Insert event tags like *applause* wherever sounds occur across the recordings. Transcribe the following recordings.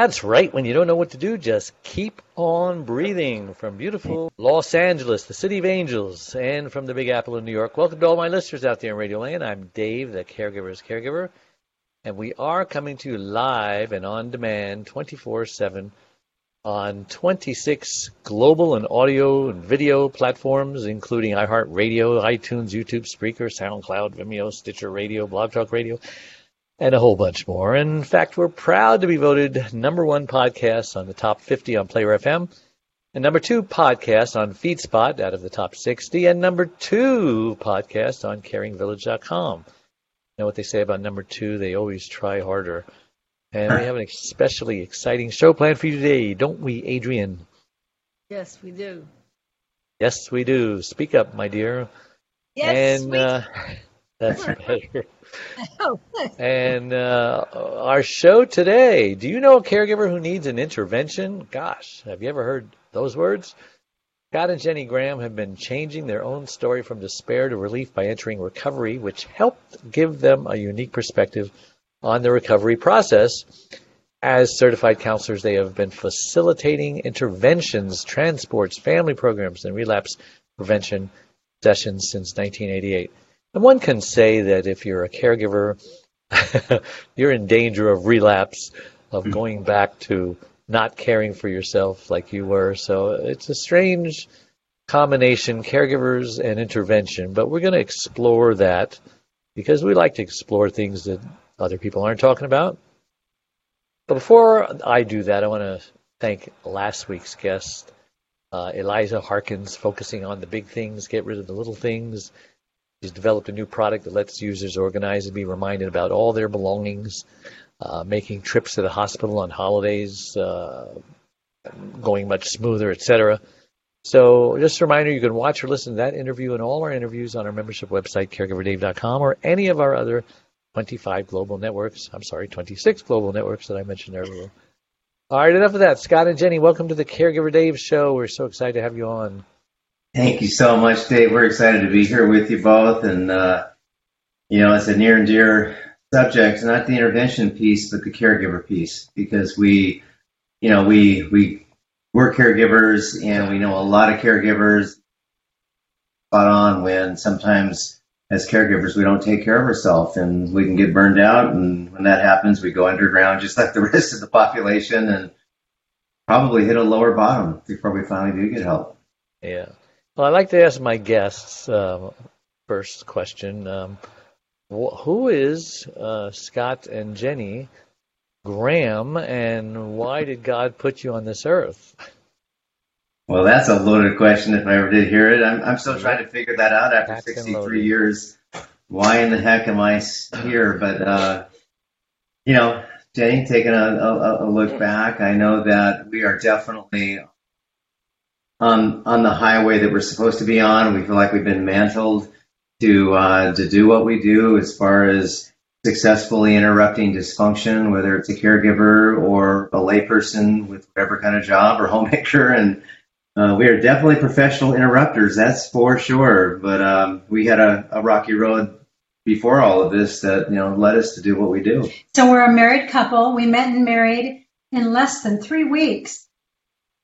That's right. When you don't know what to do, just keep on breathing. From beautiful Los Angeles, the city of angels, and from the Big Apple in New York. Welcome to all my listeners out there in Radio Land. I'm Dave, the caregiver's caregiver, and we are coming to you live and on demand 24 7 on 26 global and audio and video platforms, including iHeartRadio, iTunes, YouTube, Spreaker, SoundCloud, Vimeo, Stitcher Radio, Blog Talk Radio, and a whole bunch more. In fact, we're proud to be voted number one podcast on the top 50 on Player FM, and number two podcast on FeedSpot out of the top 60, and number two podcast on CaringVillage.com. You know what they say about number two? They always try harder. And we have an especially exciting show planned for you today, don't we, Adrian? Yes, we do. Yes, we do. Speak up, my dear. Yes, and we uh, that's *laughs* better. Oh, And uh, our show today. Do you know a caregiver who needs an intervention? Gosh, have you ever heard those words? Scott and Jenny Graham have been changing their own story from despair to relief by entering recovery, which helped give them a unique perspective on the recovery process. As certified counselors, they have been facilitating interventions, transports, family programs, and relapse prevention sessions since 1988. And one can say that if you're a caregiver, *laughs* you're in danger of relapse, of going back to not caring for yourself like you were. So it's a strange combination, caregivers and intervention. But we're going to explore that because we like to explore things that other people aren't talking about. But before I do that, I want to thank last week's guest, uh, Eliza Harkins, focusing on the big things, get rid of the little things. She's developed a new product that lets users organize and be reminded about all their belongings, uh, making trips to the hospital on holidays uh, going much smoother, etc. So, just a reminder you can watch or listen to that interview and all our interviews on our membership website, caregiverdave.com, or any of our other 25 global networks. I'm sorry, 26 global networks that I mentioned earlier. All right, enough of that. Scott and Jenny, welcome to the Caregiver Dave Show. We're so excited to have you on. Thank you so much, Dave. We're excited to be here with you both. And, uh, you know, it's a near and dear subject, not the intervention piece, but the caregiver piece, because we, you know, we, we, we're caregivers and we know a lot of caregivers spot on when sometimes as caregivers we don't take care of ourselves and we can get burned out. And when that happens, we go underground just like the *laughs* rest of the population and probably hit a lower bottom before we finally do get help. Yeah. Well, I like to ask my guests um, first question. Um, wh- who is uh, Scott and Jenny Graham, and why did God put you on this earth? Well, that's a loaded question if I ever did hear it. I'm, I'm still trying to figure that out after and 63 years. Why in the heck am I here? But, uh, you know, Jenny, taking a, a, a look back, I know that we are definitely on, on the highway that we're supposed to be on. We feel like we've been mantled to, uh, to do what we do as far as successfully interrupting dysfunction, whether it's a caregiver or a layperson with whatever kind of job or *laughs* homemaker. And uh, we are definitely professional interrupters, that's for sure. But um, we had a, a rocky road before all of this that you know led us to do what we do. So we're a married couple. We met and married in less than three weeks,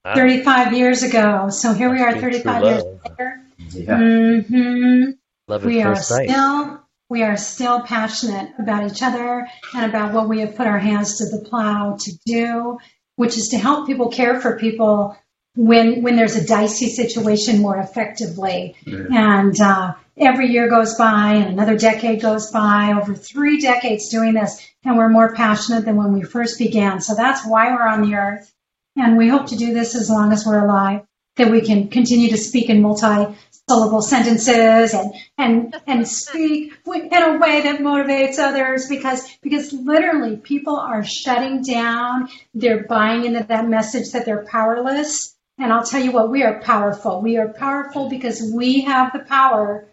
Wow. 35 years ago. So here we are, Must be true 35 years later. Yeah. hmm Love at We are sight. still we are still passionate about each other and about what we have put our hands to the plow to do, which is to help people care for people when when there's a dicey situation more effectively. And uh, every year goes by, and another decade goes by. Over three decades doing this, and we're more passionate than when we first began. So that's why we're on the earth, and we hope to do this as long as we're alive. that we can continue to speak in multi-syllable sentences and and and speak in a way that motivates others because because literally people are shutting down. They're buying into that message that they're powerless. And I'll tell you what we are powerful. We are powerful because we have the power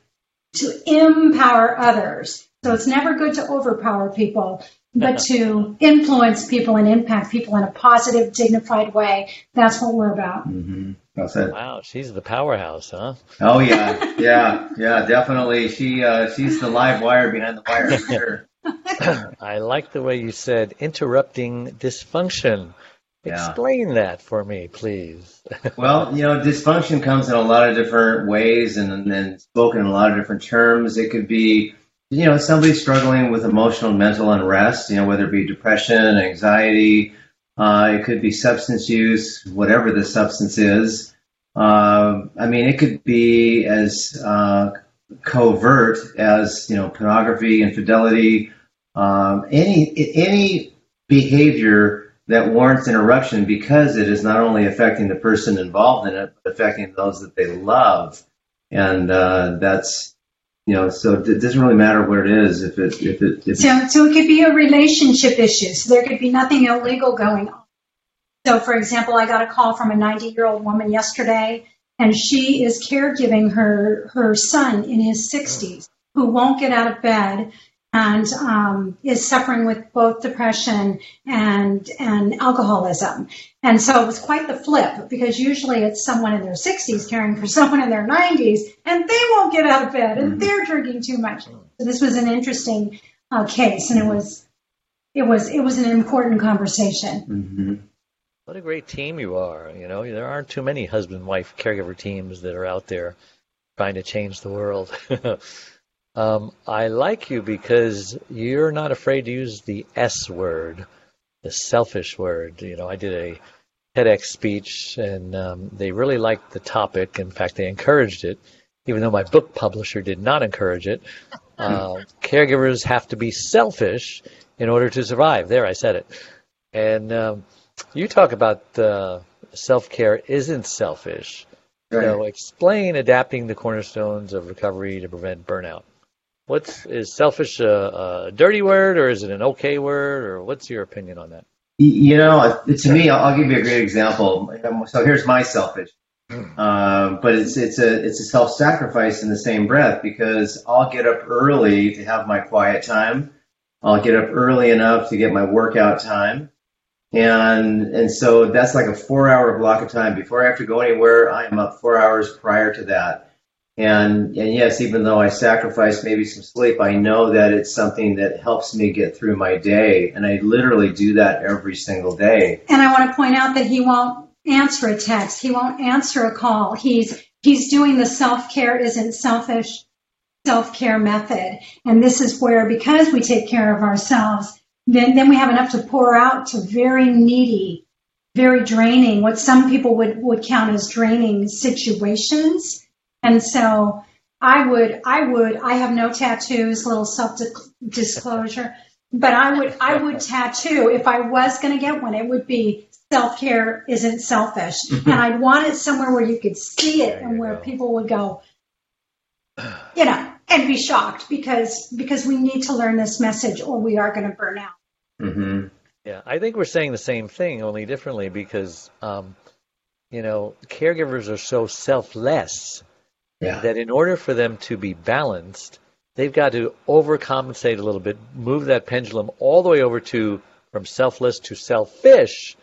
to empower others. So it's never good to overpower people but to influence people and impact people in a positive, dignified way. That's what we're about. Mm-hmm. That's it. Wow, she's the powerhouse, huh? Oh yeah, yeah, yeah, definitely. She uh, she's the live wire behind the wire. For sure. *laughs* *laughs* I like the way you said interrupting dysfunction. Yeah. Explain that for me, please. *laughs* well, you know, dysfunction comes in a lot of different ways and then spoken in a lot of different terms. It could be you know, somebody struggling with emotional and mental unrest, you know, whether it be depression, anxiety, uh, it could be substance use, whatever the substance is. Uh, I mean, it could be as uh, covert as you know, pornography, infidelity, um, any any behavior that warrants interruption because it is not only affecting the person involved in it, but affecting those that they love, and uh, that's you know, so it doesn't really matter what it is. If it, if it, if so, so it could be a relationship issue. So there could be nothing illegal going on. So, for example, I got a call from a 90 year old woman yesterday, and she is caregiving her her son in his 60s who won't get out of bed and um, is suffering with both depression and and alcoholism. And so it was quite the flip because usually it's someone in their 60s caring for *laughs* someone in their 90s, and they won't get out of bed and they're drinking too much. So this was an interesting uh, case, and it was it was it was an important conversation. Mm-hmm. What a great team you are. You know, there aren't too many husband wife caregiver teams that are out there trying to change the world. *laughs* Um, I like you because you're not afraid to use the S word, the selfish word. You know, I did a TEDx speech, and um, they really liked the topic. In fact, they encouraged it, even though my book publisher did not encourage it. *laughs* Uh, caregivers have to be selfish in order to survive. There, I said it. And um, you talk about uh, self care isn't selfish. Right. So explain adapting the cornerstones of recovery to prevent burnout. What's is selfish a, a dirty word or is it an okay word or what's your opinion on that? You know, to me, I'll give you a great example. So here's my selfish, um, but it's it's a it's a self sacrifice in the same breath because I'll get up early to have my quiet time. I'll get up early enough to get my workout time, and and so that's like a four hour block of time before I have to go anywhere. I am up four hours prior to that. And, and yes, even though I sacrifice maybe some sleep, I know that it's something that helps me get through my day. And I literally do that every single day. And I want to point out that he won't answer a text. He won't answer a call. He's, he's doing the self-care isn't selfish self-care method. And this is where, because we take care of ourselves, then, then we have enough to pour out to very needy, very draining, what some people would, would count as draining situations and so I would, I would, I have no tattoos, little self disclosure, but I would, I would *laughs* tattoo if I was going to get one, it would be self care isn't selfish. and I'd want it somewhere where you could see it and where go. people would go, you know, and be shocked because, because we need to learn this message or we are going to burn out. hmm Yeah, I think we're saying the same thing, only differently because, um, you know, caregivers are so selfless Yeah. that in order for them to be balanced, they've got to overcompensate a little bit, move that pendulum all the way over to from selfless to selfish.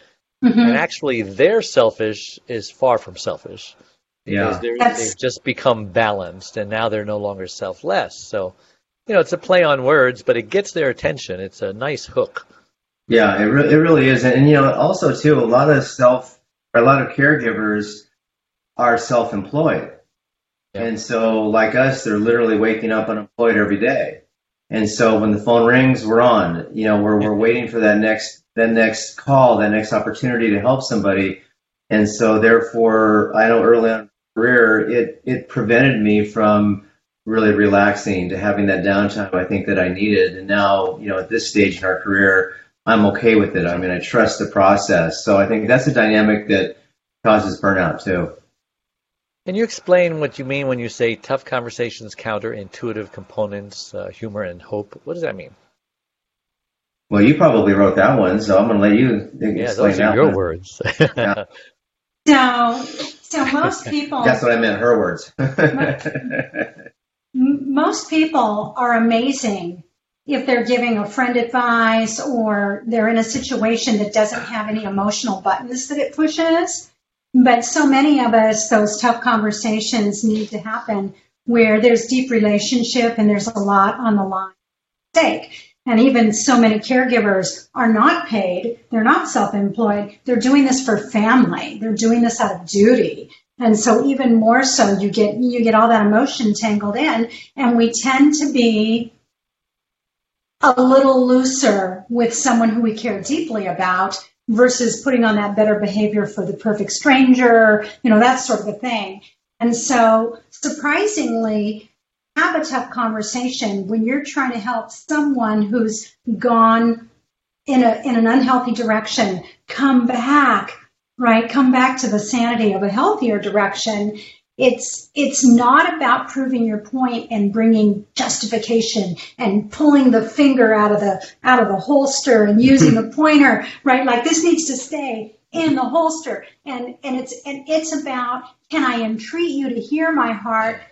Mm-hmm. And actually, their selfish is far from selfish. Because Yeah. they've just become balanced, and now they're no longer selfless. So, you know, it's a play on words, but it gets their attention. It's a nice hook. Yeah, it, re- it really is. And, you know, also, too, a lot of self, or a lot of caregivers are self employed. Yeah. And so, like us, they're literally waking up unemployed every day. And so when the phone rings, we're on. You know, we're we're waiting for that next that next call, that next opportunity to help somebody. And so therefore, I know early on in my career, it it prevented me from really relaxing to having that downtime I think that I needed. And now, you know, at this stage in our career, I'm okay with it. I mean, I trust the process. So I think that's a dynamic that causes burnout too. Can you explain what you mean when you say tough conversations counter intuitive components, uh, humor, and hope? What does that mean? Well, you probably wrote that one, so I'm going to let you explain yeah, those are that your one. words. Yeah. *laughs* So, so most people, *laughs* That's what I meant. Her words. *laughs* m- most people are amazing if they're giving a friend advice or they're in a situation that doesn't have any emotional buttons that it pushes. But so many of us, those tough conversations need to happen where there's deep relationship and there's a lot on the line stake. And even so many caregivers are not paid. They're not self-employed. They're doing this for family. They're doing this out of duty. And so even more so, you get, you get all that emotion tangled in and we tend to be a little looser with someone who we care deeply about versus putting on that better behavior for the perfect stranger, you know, that sort of a thing. And so surprisingly, have a tough conversation when you're trying to help someone who's gone in a in an unhealthy direction come back, right? Come back to the sanity of a healthier direction. It's it's not about proving your point and bringing justification and pulling the finger out of the out of the holster and using the *laughs* pointer, right? Like this needs to stay in the holster. And and it's and it's about can I entreat you to hear my heart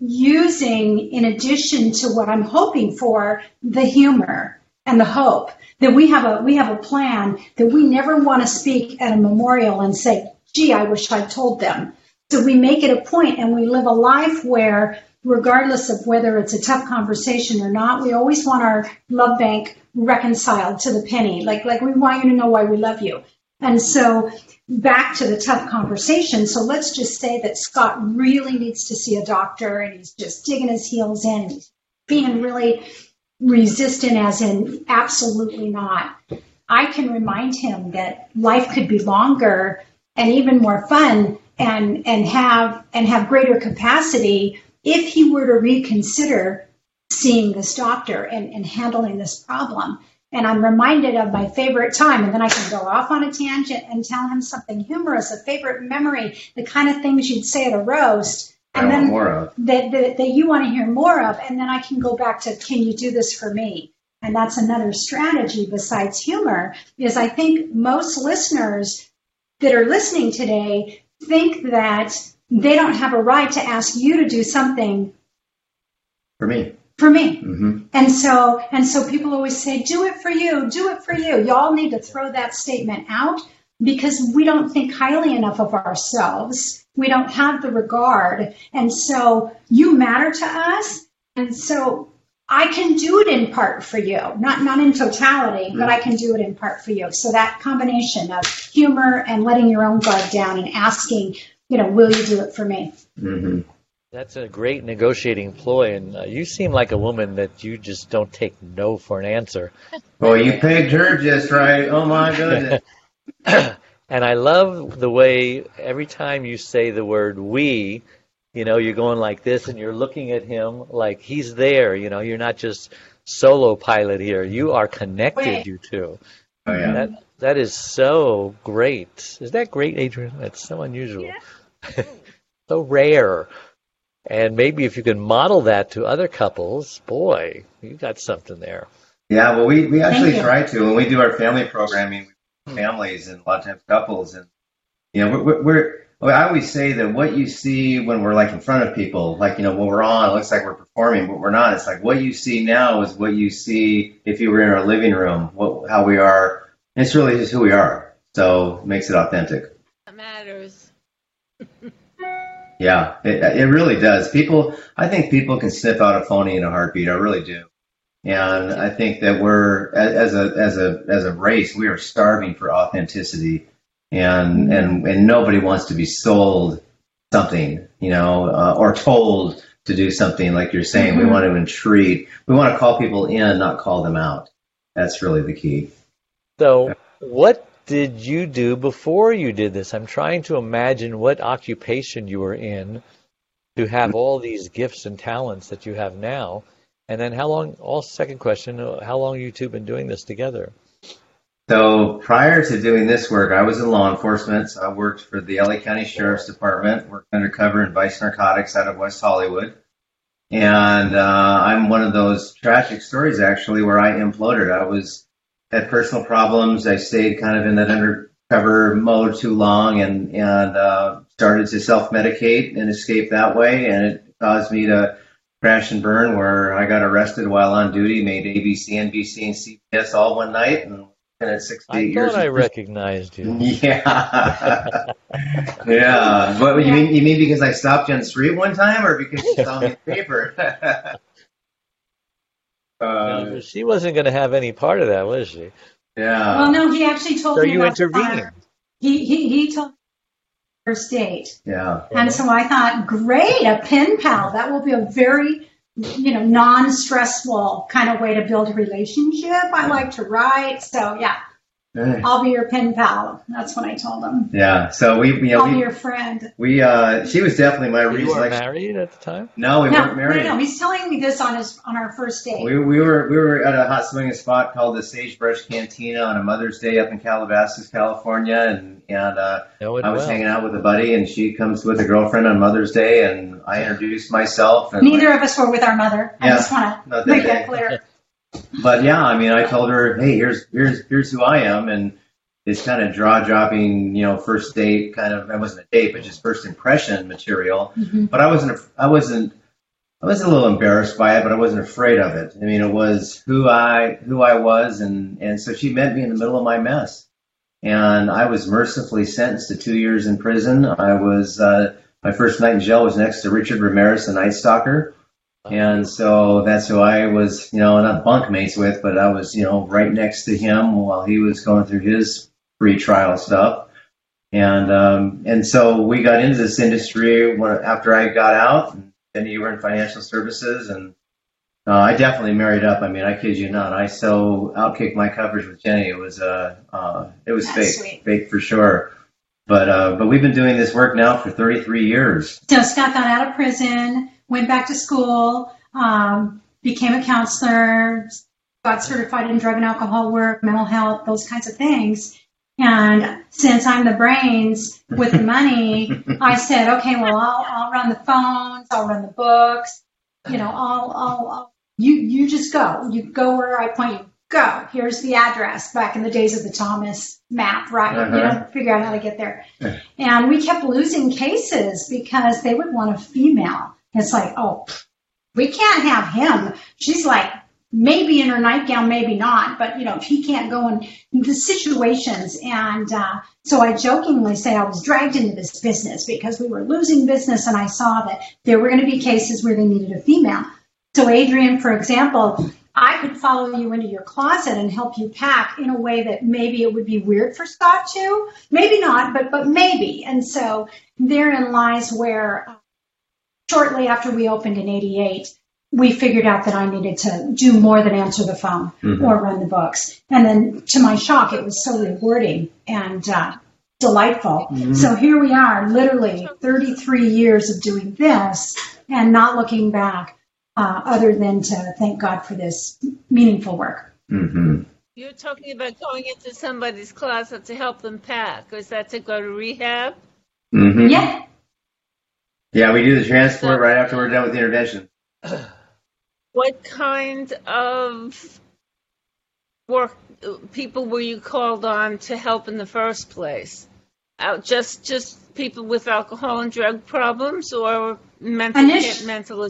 using in addition to what I'm hoping for the humor and the hope that we have a we have a plan that we never want to speak at a memorial and say, gee, I wish I'd told them. So we make it a point and we live a life where regardless of whether it's a tough conversation or not, we always want our love bank reconciled to the penny. Like like we want you to know why we love you. And so back to the tough conversation. So let's just say that Scott really needs to see a doctor and he's just digging his heels in and being really resistant as in absolutely not. I can remind him that life could be longer and even more fun and and have and have greater capacity if he were to reconsider seeing this doctor and, and handling this problem. And I'm reminded of my favorite time, and then I can go off on a tangent and tell him something humorous, a favorite memory, the kind of things you'd say at a roast. And then more of. that, that, that you want to hear more of, and then I can go back to, can you do this for me? And that's another strategy besides humor, is I think most listeners that are listening today think that they don't have a right to ask you to do something For me. for me. hmm And so, and so people always say, do it for you, do it for you. Y'all need to throw that statement out because we don't think highly enough of ourselves. We don't have the regard. And so you matter to us. And so I can do it in part for you, not, not in totality, but I can do it in part for you. So that combination of humor and letting your own guard down and asking, you know, will you do it for me? hmm That's a great negotiating ploy, and uh, you seem like a woman that you just don't take no for an answer. *laughs* Well, you pegged her just right. Oh my goodness. *laughs* *clears throat* and I love the way every time you say the word we, you know, you're going like this and you're looking at him like he's there, you know, you're not just solo pilot here. You are connected, Wait. you two. Oh yeah. That that is so great. Is that great, Adrian? That's so unusual. *laughs* so rare. And maybe if you can model that to other couples, boy, you got something there. Yeah, well, we, we actually try to when we do our family programming, with families and a lot of times couples, and you know, we're, we're well, I always say that what you see when we're like in front of people, like you know, when we're on, it looks like we're performing, but we're not. It's like what you see now is what you see if you were in our living room, what how we are. And it's really just who we are, so it makes it authentic. That matters. Yeah, it, it really does. People, I think people can sniff out a phony in a heartbeat. I really do. And I think that we're as a as a as a race, we are starving for authenticity, and and and nobody wants to be sold something, you know, uh, or told to do something like you're saying. We Mhm. want to entreat. We want to call people in, not call them out. That's really the key. So, what did you do before you did this? I'm trying to imagine what occupation you were in to have all these gifts and talents that you have now. And then how long, all second question, how long you two been doing this together? So prior to doing this work, I was in law enforcement. So I worked for the LA County Sheriff's Department, worked undercover in Vice Narcotics out of West Hollywood. And uh, I'm one of those tragic stories actually where I imploded. I was had personal problems. I stayed kind of in that undercover mode too long and and uh, started to self medicate and escape that way, and it caused me to crash and burn. Where I got arrested while on duty, made ABC, NBC, and CBS all one night, and at 68 I years. thought I recognized you. *laughs* Yeah. yeah. What you mean? You mean because I stopped you on the street one time, or because you saw me in the paper? *laughs* uh, she wasn't going to have any part of that, was she? yeah. Well, no, he actually told So me you about the intervened. He, he, he told me first date. Yeah. And so I thought, great, a pen pal. That will be a very, you know, non-stressful kind of way to build a relationship. I like to write. So yeah, I'll be your pen pal. That's what I told him. Yeah. So we, you know, I'll be your friend. we, uh, she was definitely my You were reason. Like, married at the time? no, we no, weren't married. no, no. He's telling me this on his on our first date. We, we were we were at a hot swinging spot called the Sagebrush Cantina on a Mother's Day up in Calabasas, California, and and uh, I was well. hanging out with a buddy, and she comes with a girlfriend on Mother's Day, and I introduced myself. And Neither of us were with our mother. I Yeah, just want to make that clear. *laughs* But yeah, I mean, I told her, hey, here's here's here's who I am, and it's kind of jaw dropping, you know, first date kind of. It wasn't a date, but just first impression material. Mhm. But I wasn't I wasn't I was a little embarrassed by it, but I wasn't afraid of it. I mean, it was who I who I was, and and so she met me in the middle of my mess, and I was mercifully sentenced to two years in prison. I was uh, my first night in jail was next to Richard Ramirez, the Night Stalker. And so that's who I was, you know, not bunkmates with, but I was, you know, right next to him while he was going through his pre-trial stuff. And um, and so we got into this industry when, after I got out. And then you were in financial services, and uh, I definitely married up. I mean, I kid you not. I so outkicked my coverage with Jenny. It was uh, uh it was That's fake, sweet. fake for sure. But uh, but we've been doing this work now for 33 years. So Scott got out of prison, went back to school, um, became a counselor, got certified in drug and alcohol work, mental health, those kinds of things. And since I'm the brains with the money, *laughs* I said, okay, well, I'll, I'll run the phones, I'll run the books, you know, I'll, I'll, I'll you, you just go. You go where I point you. Go. Here's the address. Back in the days of the Thomas map, right? You Uh-huh. know, figure out how to get there. And we kept losing cases because they would want a female. It's like, oh, we can't have him. She's like, maybe in her nightgown, maybe not, but you know, he can't go in the situations. And uh, so I jokingly say I was dragged into this business because we were losing business, and I saw that there were going to be cases where they needed a female. So, Adrian, for example, I could follow you into your closet and help you pack in a way that maybe it would be weird for Scott to, maybe not, but but maybe. And so therein lies where shortly after we opened in 88, we figured out that I needed to do more than answer the phone Mhm. or run the books. And then to my shock, it was so rewarding and uh, delightful. So here we are, literally 33 years of doing this and not looking back, uh, other than to thank God for this meaningful work. hmm You're talking about going into somebody's closet to help them pack. Is that to go to rehab? hmm Yeah. Yeah, we do the transport right after we're done with the intervention. *clears throat* What kind of work people were you called on to help in the first place? Out just just people with alcohol and drug problems, or mental Init- mental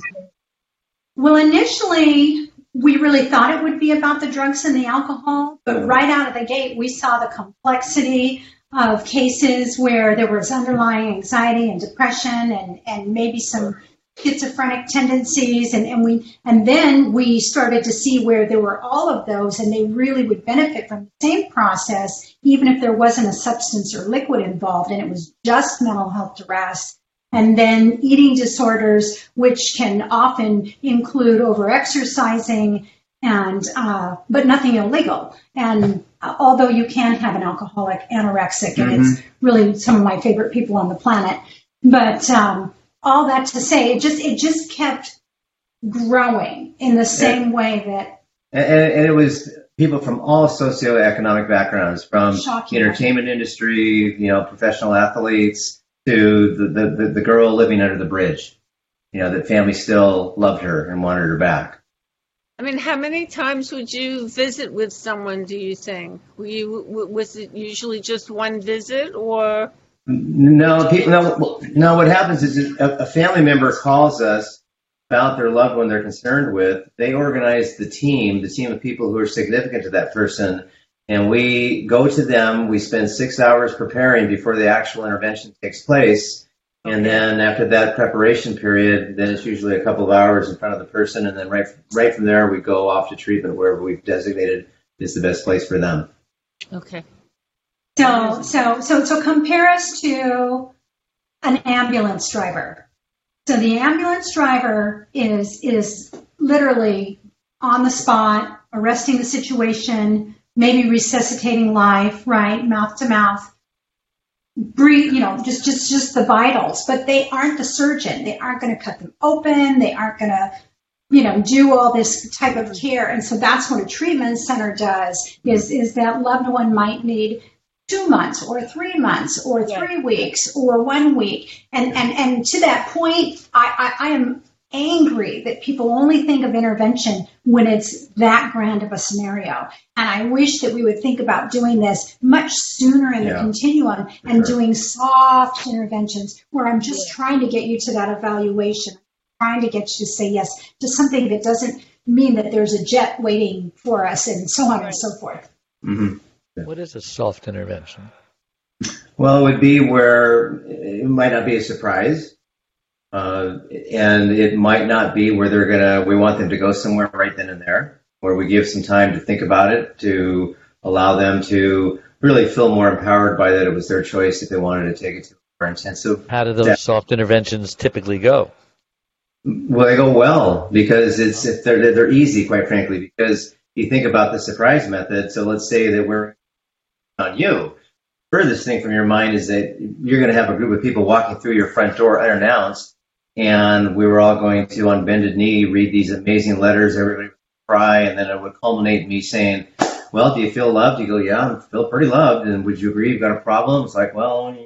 Well, initially, we really thought it would be about the drugs and the alcohol, but mm-hmm. right out of the gate, we saw the complexity of cases where there was underlying anxiety and depression and, and maybe some schizophrenic tendencies and, and we and then we started to see where there were all of those and they really would benefit from the same process even if there wasn't a substance or liquid involved and it was just mental health duress and then eating disorders, which can often include overexercising and uh, but nothing illegal. And uh, although you can have an alcoholic anorexic, and it's really some of my favorite people on the planet, but um, all that to say, it just it just kept growing in the same way that And, and, and it was people from all socioeconomic backgrounds, from Shocking. entertainment industry, you know, professional athletes, to the, the, the, the girl living under the bridge. You know, that family still loved her and wanted her back. I mean, how many times would you visit with someone? Do you think? Were you was it usually just one visit, or No, people, no, no. What happens is a family member calls us about their loved one they're concerned with. They organize the team, the team of people who are significant to that person, and we go to them. We spend six hours preparing before the actual intervention takes place. And then after that preparation period, then it's usually a couple of hours in front of the person, and then right right from there we go off to treatment wherever we've designated is the best place for them. okay? So, so, so, so compare us to an ambulance driver. So the ambulance driver is is literally on the spot, arresting the situation, maybe resuscitating life, right, mouth to mouth. Breathe, you know, just just just the vitals, but they aren't the surgeon. They aren't going to cut them open. They aren't going to you know, do all this type of care. And so that's what a treatment center does is, is that loved one might need two months or three months or Yeah. three weeks or one week. And, and, and to that point, I, I, I am angry that people only think of intervention when it's that grand of a scenario. And I wish that we would think about doing this much sooner in the continuum and sure. doing soft interventions where I'm just Yeah. trying to get you to that evaluation, trying to get you to say yes to something that doesn't mean that there's a jet waiting for us and so on and so forth. hmm What is a soft intervention? Well, it would be where it might not be a surprise, uh, and it might not be where they're gonna. We want them to go somewhere right then and there, where we give some time to think about it, to allow them to really feel more empowered by that it was their choice if they wanted to take it to more intensive. How do those Yeah. soft interventions typically go? Well, they go well because it's if they're they're easy, quite frankly. Because you think about the surprise method. So let's say that we're on you. The furthest thing from your mind is that you're going to have a group of people walking through your front door unannounced, and we were all going to, on bended knee, read these amazing letters. Everybody would cry, and then it would culminate in me saying, "Well, do you feel loved?" You go, "Yeah, I feel pretty loved." And would you agree you've got a problem? It's like, well,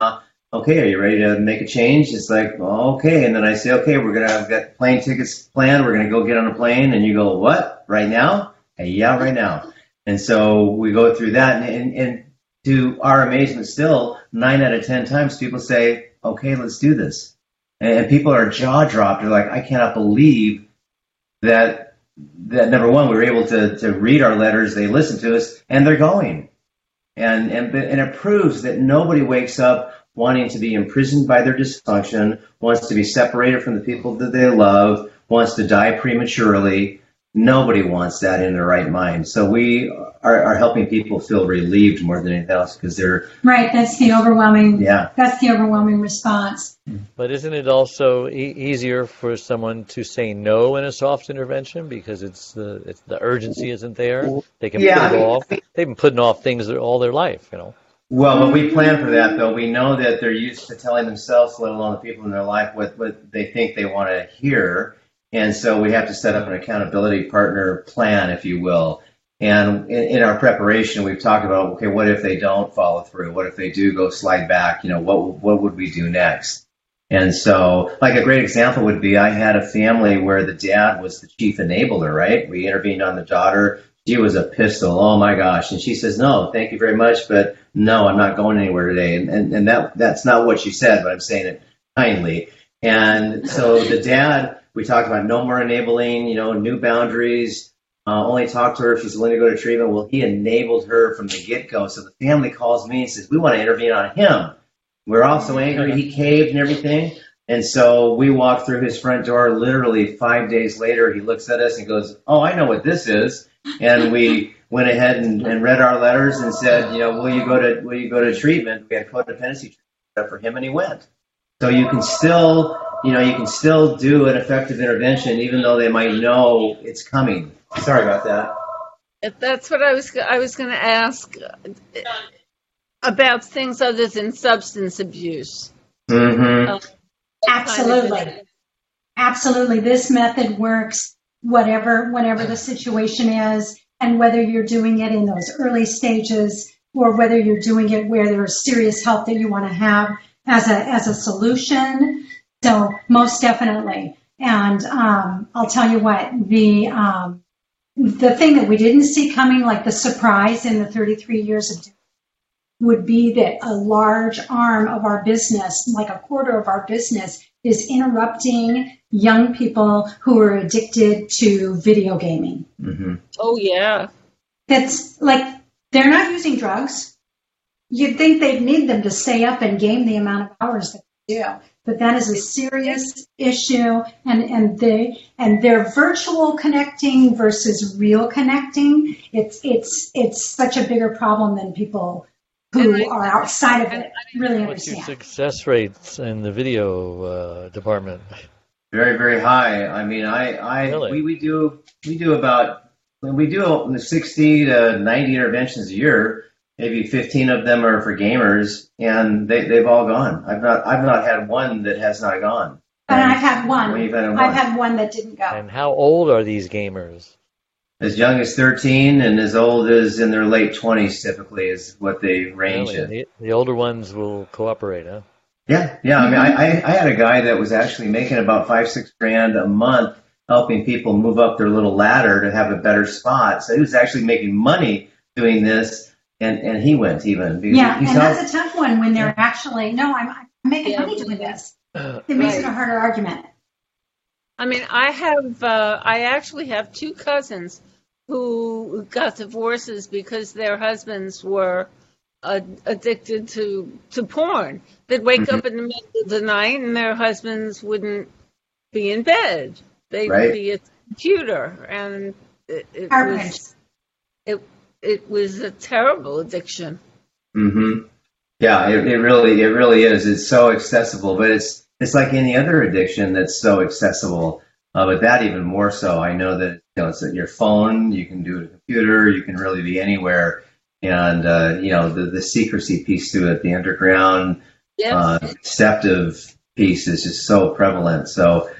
uh, okay, are you ready to make a change? It's like, well, okay. And then I say, okay, we're to have got plane tickets planned. We're to go get on a plane. And you go, what? Right now? Hey, yeah, right now. And so we go through that. And, and, and to our amazement, still, nine out of 10 times people say, okay, let's do this. And people are jaw dropped. They're like, I cannot believe that, that number one, we were able to, to read our letters. They listen to us and they're going. And, and, and it proves that nobody wakes up wanting to be imprisoned by their dysfunction, wants to be separated from the people that they love, wants to die prematurely. Nobody wants that in their right mind. So we are, are helping people feel relieved more than anything else because they're, Right, that's the overwhelming. yeah. That's the overwhelming response. But isn't it also e- easier for someone to say no in a soft intervention because it's the it's, the urgency isn't there? They can Yeah, put it I mean- off. They've been putting off things all their life, you know. Well, but we plan for that though. We know that they're used to telling themselves, let alone the people in their life, what, what they think they want to hear. And so we have to set up an accountability partner plan, if you will. And in, in our preparation, we've talked about, okay, what if they don't follow through? What if they do go slide back? You know, what, what would we do next? And so, like a great example would be, I had a family where the dad was the chief enabler, right? We intervened on the daughter. She was a pistol. Oh my gosh. And she says, no, thank you very much, but no, I'm not going anywhere today. And, and, and that, that's not what she said, but I'm saying it kindly. And so the dad, we talked about no more enabling, you know, new boundaries, uh, only talk to her if she's willing to go to treatment. Well, he enabled her from the get go. So the family calls me and says, we want to intervene on him. We're all so angry. He caved and everything. And so we walk through his front door. Literally five days later, he looks at us and goes, "Oh, I know what this is." And we went ahead and, and read our letters and said, "You know, will you go to will you go to treatment?" We had codependency treatment for him, and he went. So you can still, you know, you can still do an effective intervention, even though they might know it's coming. Sorry about that. If That's what I was I was going to ask about things other than substance abuse. Mm-hmm. Uh, Absolutely. Absolutely. This method works whatever, whatever the situation is. and whether you're doing it in those early stages or whether you're doing it where there's serious help that you want to have as a as a solution. So most definitely. And um, I'll tell you what the um, the thing that we didn't see coming, like the surprise in the 33 years of would be that a large arm of our business, like a quarter of our business, is interrupting young people who are addicted to video gaming. Mm-hmm. Oh yeah. That's like they're not using drugs. You'd think they'd need them to stay up and game the amount of hours that they do. But that is a serious issue and, and they and their virtual connecting versus real connecting, it's it's it's such a bigger problem than people who I- are outside of it really What's your success rates in the video uh, department? Very, very high. I mean, I, I, Really? we, we do, we do about, we do 60 to 90 interventions a year. Maybe 15 of them are for gamers, and they, they've all gone. I've not, I've not had one that has not gone. And I've had one. We've one. I've had one that didn't go. And how old are these gamers? as young as 13 and as old as in their late 20s typically is what they range Really? in. The, the older ones will cooperate, huh? Yeah, yeah. I mean, I, I, I had a guy that was actually making about five, six grand a month helping people move up their little ladder to have a better spot. So he was actually making money doing this, and, and he went even. Because Yeah, he and saw- that's a tough one when they're actually no, I'm, I'm making Yeah. money doing this. It makes it a harder argument. I mean, I have, uh, I actually have two cousins who got divorces because their husbands were uh, addicted to, to porn. They'd wake Mhm. up in the middle of the night and their husbands wouldn't be in bed. They'd Right. be at the computer, and it, it was it it was a terrible addiction. Mm-hmm. Yeah, it, it really, it really is. It's so accessible, but it's it's like any other addiction that's so accessible. Uh, but that even more so. I know that you know it's at your phone. You can do it on a computer. You can really be anywhere. And uh, you know the the secrecy piece to it, the underground Yes. uh, deceptive piece is just so prevalent. So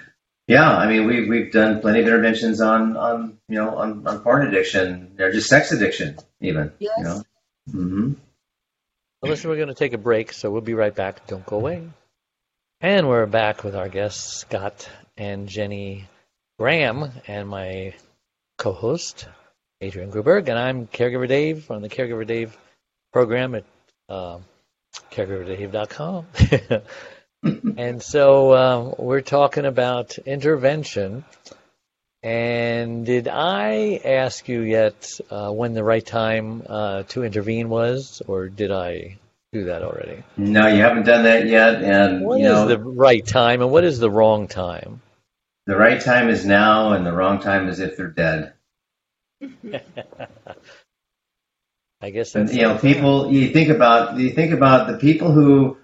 yeah, I mean we we've done plenty of interventions on on you know on, on porn addiction or just sex addiction even. yes. You know. hmm Well, listen, we're going to take a break, so we'll be right back. Don't go away. And we're back with our guests, Scott and Jenny Graham, and my co host, Adrian Gruberg. And I'm Caregiver Dave from the Caregiver Dave program at uh, caregiverdave.com. *laughs* and so um, we're talking about intervention. And did I ask you yet uh, when the right time uh, to intervene was, or did I do that already? No, you haven't done that yet, and What you is know the right time and what is the wrong time? the right time is now, and the wrong time is if they're dead. *laughs* I guess And you know, people. You think about you think about the people who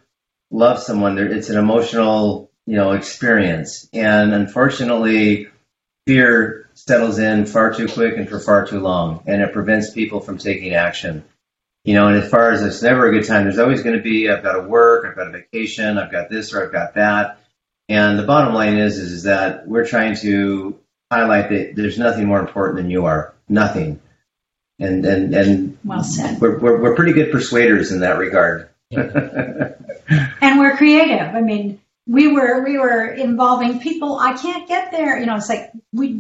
love someone. It's an emotional you know experience, and unfortunately, fear settles in far too quick and for far too long, and it prevents people from taking action. You know, and as far as it's never a good time, there's always going to be I've got to work, I've got a vacation, I've got this or I've got that. And the bottom line is is, is that we're trying to highlight that there's nothing more important than you are. Nothing. And and and Well said. we're, we're, we're pretty good persuaders in that regard. *laughs* And we're creative. I mean, we were we were involving people. I can't get there. You know, it's like we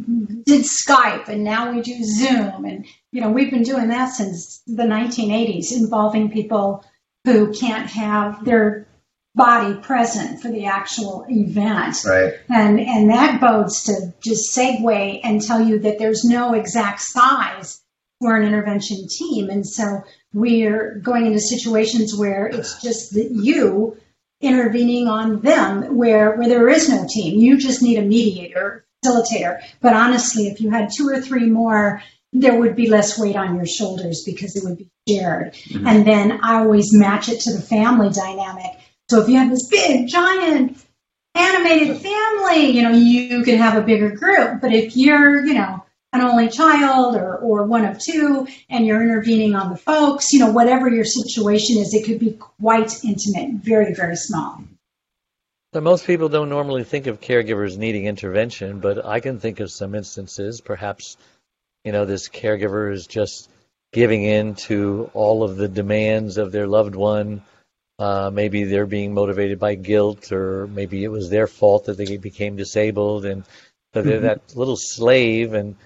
did Skype, and now we do Zoom, and you know, we've been doing that since the 1980s, involving people who can't have their body present for the actual event. right. And and that bodes to just segue and tell you that there's no exact size for an intervention team. And so we're going into situations where it's just that you intervening on them where where there is no team. You just need a mediator, facilitator. But honestly, if you had two or three more, there would be less weight on your shoulders because it would be shared. Mhm. And then I always match it to the family dynamic. So if you have this big giant animated family, you know, you can have a bigger group. But if you're, you know, an only child or, or one of two and you're intervening on the folks, you know, whatever your situation is, it could be quite intimate, very, very small. So most people don't normally think of caregivers needing intervention, but I can think of some instances, perhaps you know, this caregiver is just giving in to all of the demands of their loved one. Uh, maybe they're being motivated by guilt, or maybe it was their fault that they became disabled, and so they're mm-hmm. that little slave, and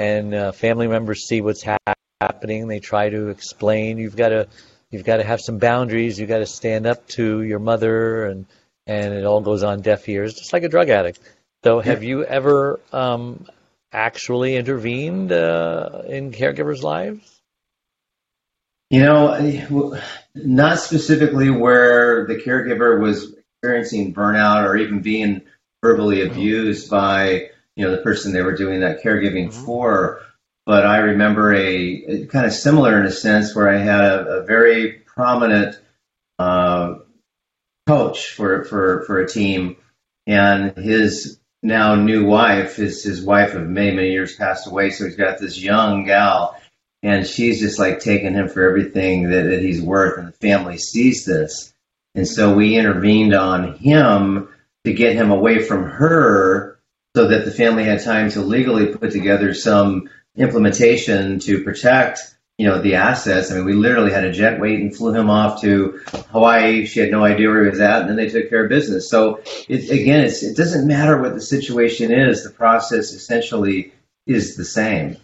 and uh, family members see what's ha- happening. They try to explain. You've got to you've got to have some boundaries. You've got to stand up to your mother, and and it all goes on deaf ears, just like a drug addict. So, have you ever um, actually intervened uh, in caregivers' lives? You know, not specifically where the caregiver was experiencing burnout or even being verbally mm-hmm. abused by you know the person they were doing that caregiving mm-hmm. for. But I remember a, a, kind of similar in a sense where I had a, a very prominent uh, coach for, for, for a team, and his now new wife is his wife of many many years passed away, so he's got this young gal, and she's just like taking him for everything that, that he's worth, and the family sees this, and so we intervened on him to get him away from her, so that the family had time to legally put together some implementation to protect you know, the assets. I mean, we literally had a jet wait and flew him off to Hawaii. She had no idea where he was at, and then they took care of business. So, it, again, it doesn't matter what the situation is. The process essentially is the same.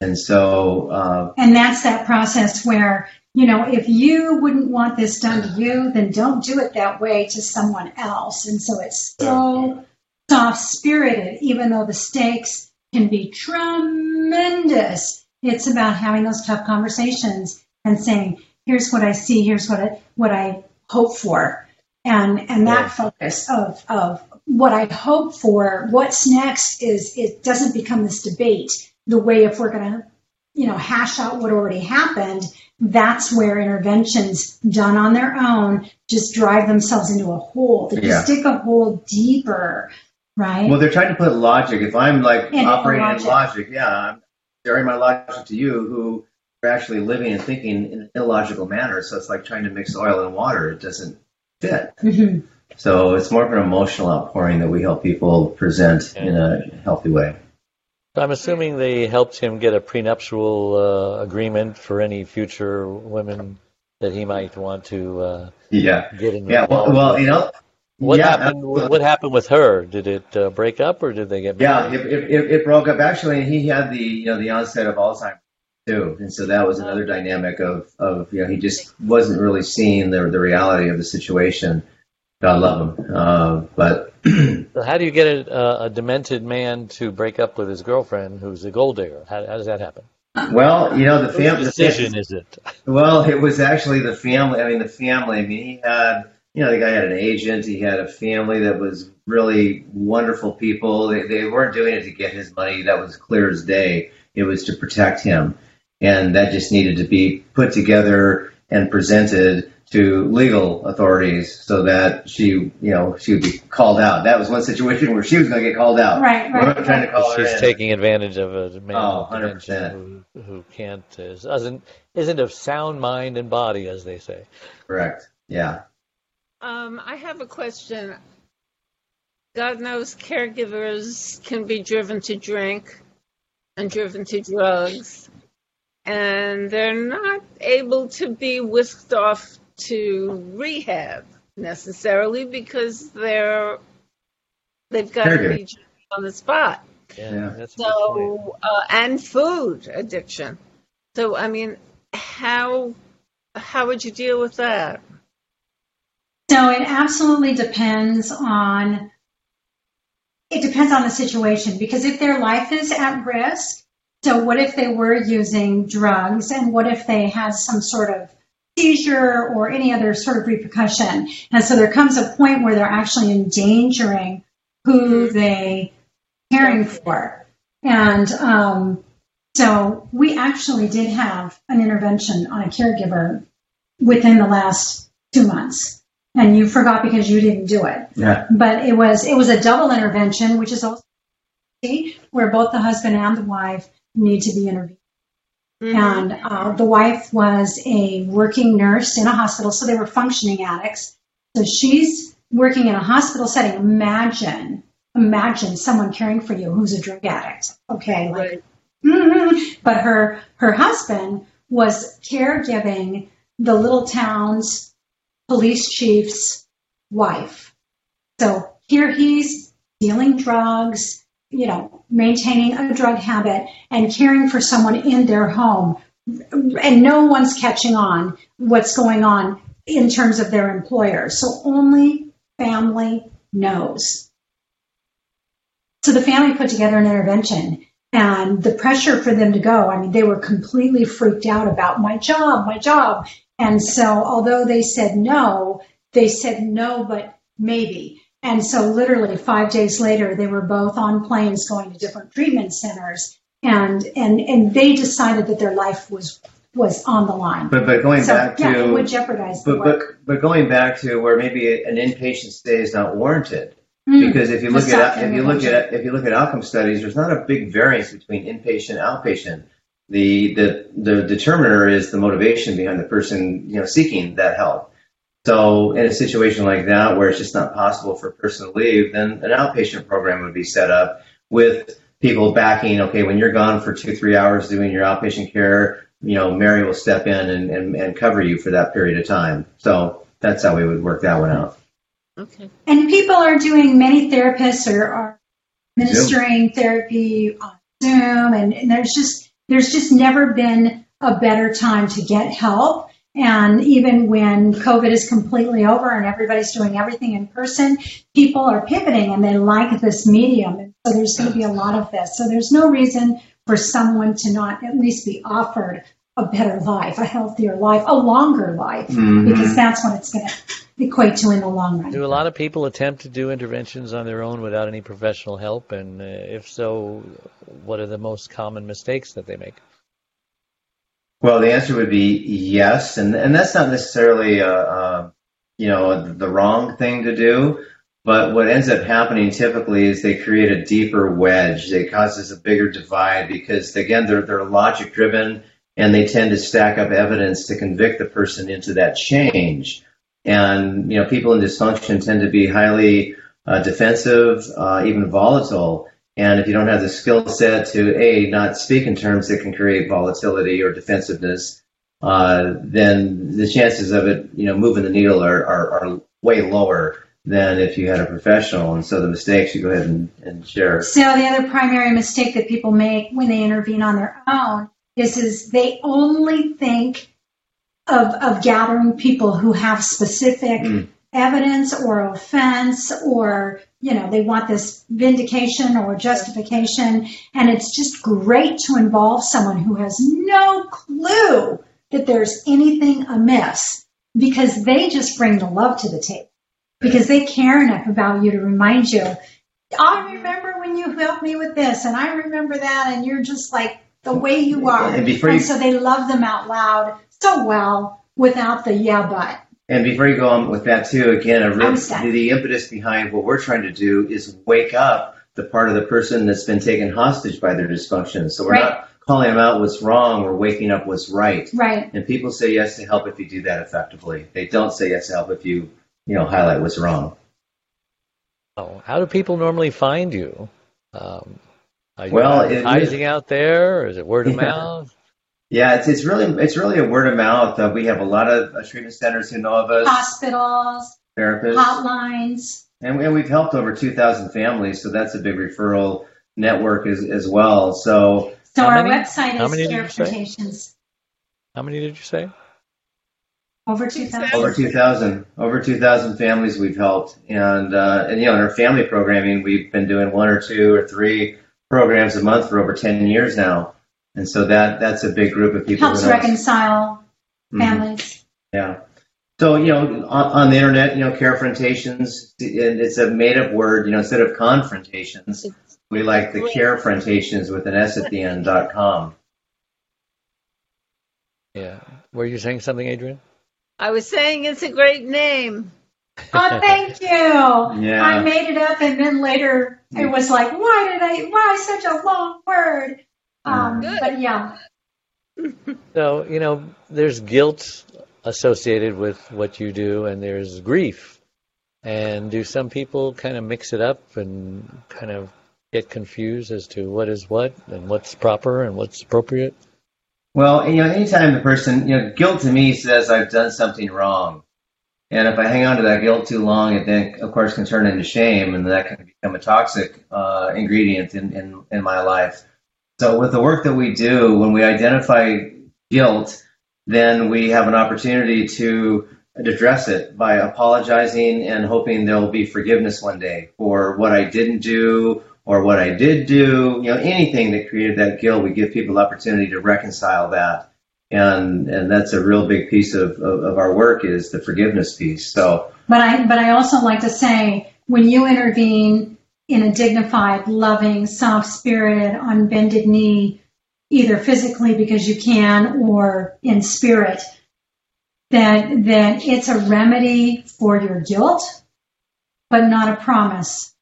And so, uh, and that's that process where you know, if you wouldn't want this done to you, then don't do it that way to someone else. And so it's so soft spirited, even though the stakes can be tremendous it's about having those tough conversations and saying, here's what I see, here's what I, what I hope for. And, and that focus of, of what I hope for, what's next is it doesn't become this debate the way if we're going to, you know, hash out what already happened, that's where interventions done on their own just drive themselves into a hole. They yeah. just dig a hole deeper, right? Well, they're trying to put logic. If I'm like and operating logic. in logic, yeah, I'm, sharing my logic to you who are actually living and thinking in an illogical manner. So it's like trying to mix oil and water. It doesn't fit. Mm-hmm. So it's more of an emotional outpouring that we help people present in a healthy way. I'm assuming they helped him get a prenuptial uh, agreement for any future women that he might want to uh, yeah get in. Yeah, well, well, you know, what yeah, happened? What happened with her? Did it uh, break up, or did they get married? Yeah, it, it, it, broke up. Actually, and he had the you know the onset of Alzheimer's too, and so that was another dynamic of of you know he just wasn't really seeing the the reality of the situation. God love him, uh, but. *clears throat* so how do you get a, a, demented man to break up with his girlfriend, who's a gold digger? How, how does that happen? Well, you know the family decision is it? Well, it was actually the family. I mean, the family. I mean, he had you know, the guy had an agent. He had a family that was really wonderful people. They, they weren't doing it to get his money. That was clear as day. It was to protect him. And that just needed to be put together and presented to legal authorities so that she, you know, she would be called out. That was one situation where she was going to get called out. Right, right. We're trying to call She's her taking advantage of a man oh, who, who can't, isn't, isn't of sound mind and body, as they say. Correct. Yeah. Um, I have a question. God knows caregivers can be driven to drink and driven to drugs, and they're not able to be whisked off to rehab necessarily because they're they've got to be on the spot. Yeah, so uh, and food addiction. So I mean, how how would you deal with that? So it absolutely depends on it depends on the situation because if their life is at risk, so what if they were using drugs and what if they had some sort of seizure or any other sort of repercussion? And so there comes a point where they're actually endangering who they caring for. And um, so we actually did have an intervention on a caregiver within the last two months and you forgot because you didn't do it. Yeah. But it was it was a double intervention, which is also where both the husband and the wife need to be interviewed. Mm-hmm. And uh, the wife was a working nurse in a hospital, so they were functioning addicts. So she's working in a hospital setting. Imagine, imagine someone caring for you who's a drug addict. Okay, like right. but her her husband was caregiving the little town's police chief's wife. So here he's dealing drugs, you know, maintaining a drug habit and caring for someone in their home. And no one's catching on what's going on in terms of their employer. So only family knows. So the family put together an intervention and the pressure for them to go, I mean, they were completely freaked out about my job, my job. And so although they said no, they said no, but maybe. And so literally five days later, they were both on planes going to different treatment centers. And, and, and they decided that their life was, was on the line. But but going so, back to yeah, it would jeopardize the but, but but going back to where maybe an inpatient stay is not warranted. Mm. Because if you look at if you look at if you look at outcome studies, there's not a big variance between inpatient and outpatient. The the the determiner is the motivation behind the person you know seeking that help. So in a situation like that where it's just not possible for a person to leave, then an outpatient program would be set up with people backing. Okay, when you're gone for two three hours doing your outpatient care, you know Mary will step in and, and, and cover you for that period of time. So that's how we would work that one out. Okay. And people are doing, many therapists are, are administering therapy on Zoom, and, and there's just there's just never been a better time to get help. And even when COVID is completely over and everybody's doing everything in person, people are pivoting and they like this medium. And so there's going to be a lot of this. So there's no reason for someone to not at least be offered a better life, a healthier life, a longer life, Mhm. because that's what it's going to equate to in the long run. Do a lot of people attempt to do interventions on their own without any professional help? And uh, if so, what are the most common mistakes that they make? Well, the answer would be yes, and and that's not necessarily uh uh you know the wrong thing to do. But what ends up happening typically is they create a deeper wedge. It causes a bigger divide because again they're they're logic driven and they tend to stack up evidence to convict the person into that change. And you know people in dysfunction tend to be highly uh, defensive, uh, even volatile. And if you don't have the skill set to a not speak in terms that can create volatility or defensiveness, uh, then the chances of it, you know, moving the needle are, are, are way lower than if you had a professional. And so the mistakes you go ahead and, and share. So the other primary mistake that people make when they intervene on their own is is they only think of of gathering people who have specific Mm. evidence or offense or you know they want this vindication or justification and it's just great to involve someone who has no clue that there's anything amiss because they just bring the love to the table because they care enough about you to remind you I remember when you helped me with this, and I remember that, and you're just like the way you are. And you- so they love them out loud so well without the yeah, but. And before you go on with that too, again, a real, I'm the impetus behind what we're trying to do is wake up the part of the person that's been taken hostage by their dysfunction. So we're Right. not calling them out what's wrong, we're waking up what's right. Right. And people say yes to help if you do that effectively. They don't say yes to help if you, you know, highlight what's wrong. Oh, how do people normally find you? Um, are you Well, it- advertising out there, or is it word of *laughs* Yeah. mouth? Yeah, it's, it's really it's really a word of mouth. Uh, we have a lot of uh, treatment centers who know of us, Hospitals, therapists, hotlines. and, and we've helped over 2,000 families. So that's a big referral network as, as well. So So our many? website How is many did you. How many did you say? Over 2,000. over 2,000 over 2,000 families we've helped, and uh, and you know in our family programming we've been doing one or two or three programs a month for over 10 years now, and so that that's a big group of people. Helps who know us. reconcile Mhm. families. Yeah. So, you know, on, on the internet, you know, carefrontations, it- it's a made up word, you know, instead of confrontations, we like the carefrontations with an S at the end dot com. Yeah. Were you saying something, Adrian? I was saying it's a great name. Oh, thank *laughs* you. Yeah. I made it up, and then later it was like, why did I? Why such a long word? Um, Good. but yeah, So, you know, there's guilt associated with what you do, and there's grief. And do some people kind of mix it up and kind of get confused as to what is what and what's proper and what's appropriate? Well, you know, anytime the person, you know, guilt to me says I've done something wrong. And if I hang on to that guilt too long, it then, of course, can turn into shame, and that can become a toxic uh, ingredient in, in, in my life. So, with the work that we do, when we identify guilt, then we have an opportunity to address it by apologizing and hoping there'll be forgiveness one day for what I didn't do or what I did do. You know, anything that created that guilt, we give people the opportunity to reconcile that. And, and that's a real big piece of, of, of our work is the forgiveness piece. So, But I, but I also like to say, when you intervene in a dignified, loving, soft-spirited, on bended knee, either physically because you can or in spirit, that that it's a remedy for your guilt, but not a promise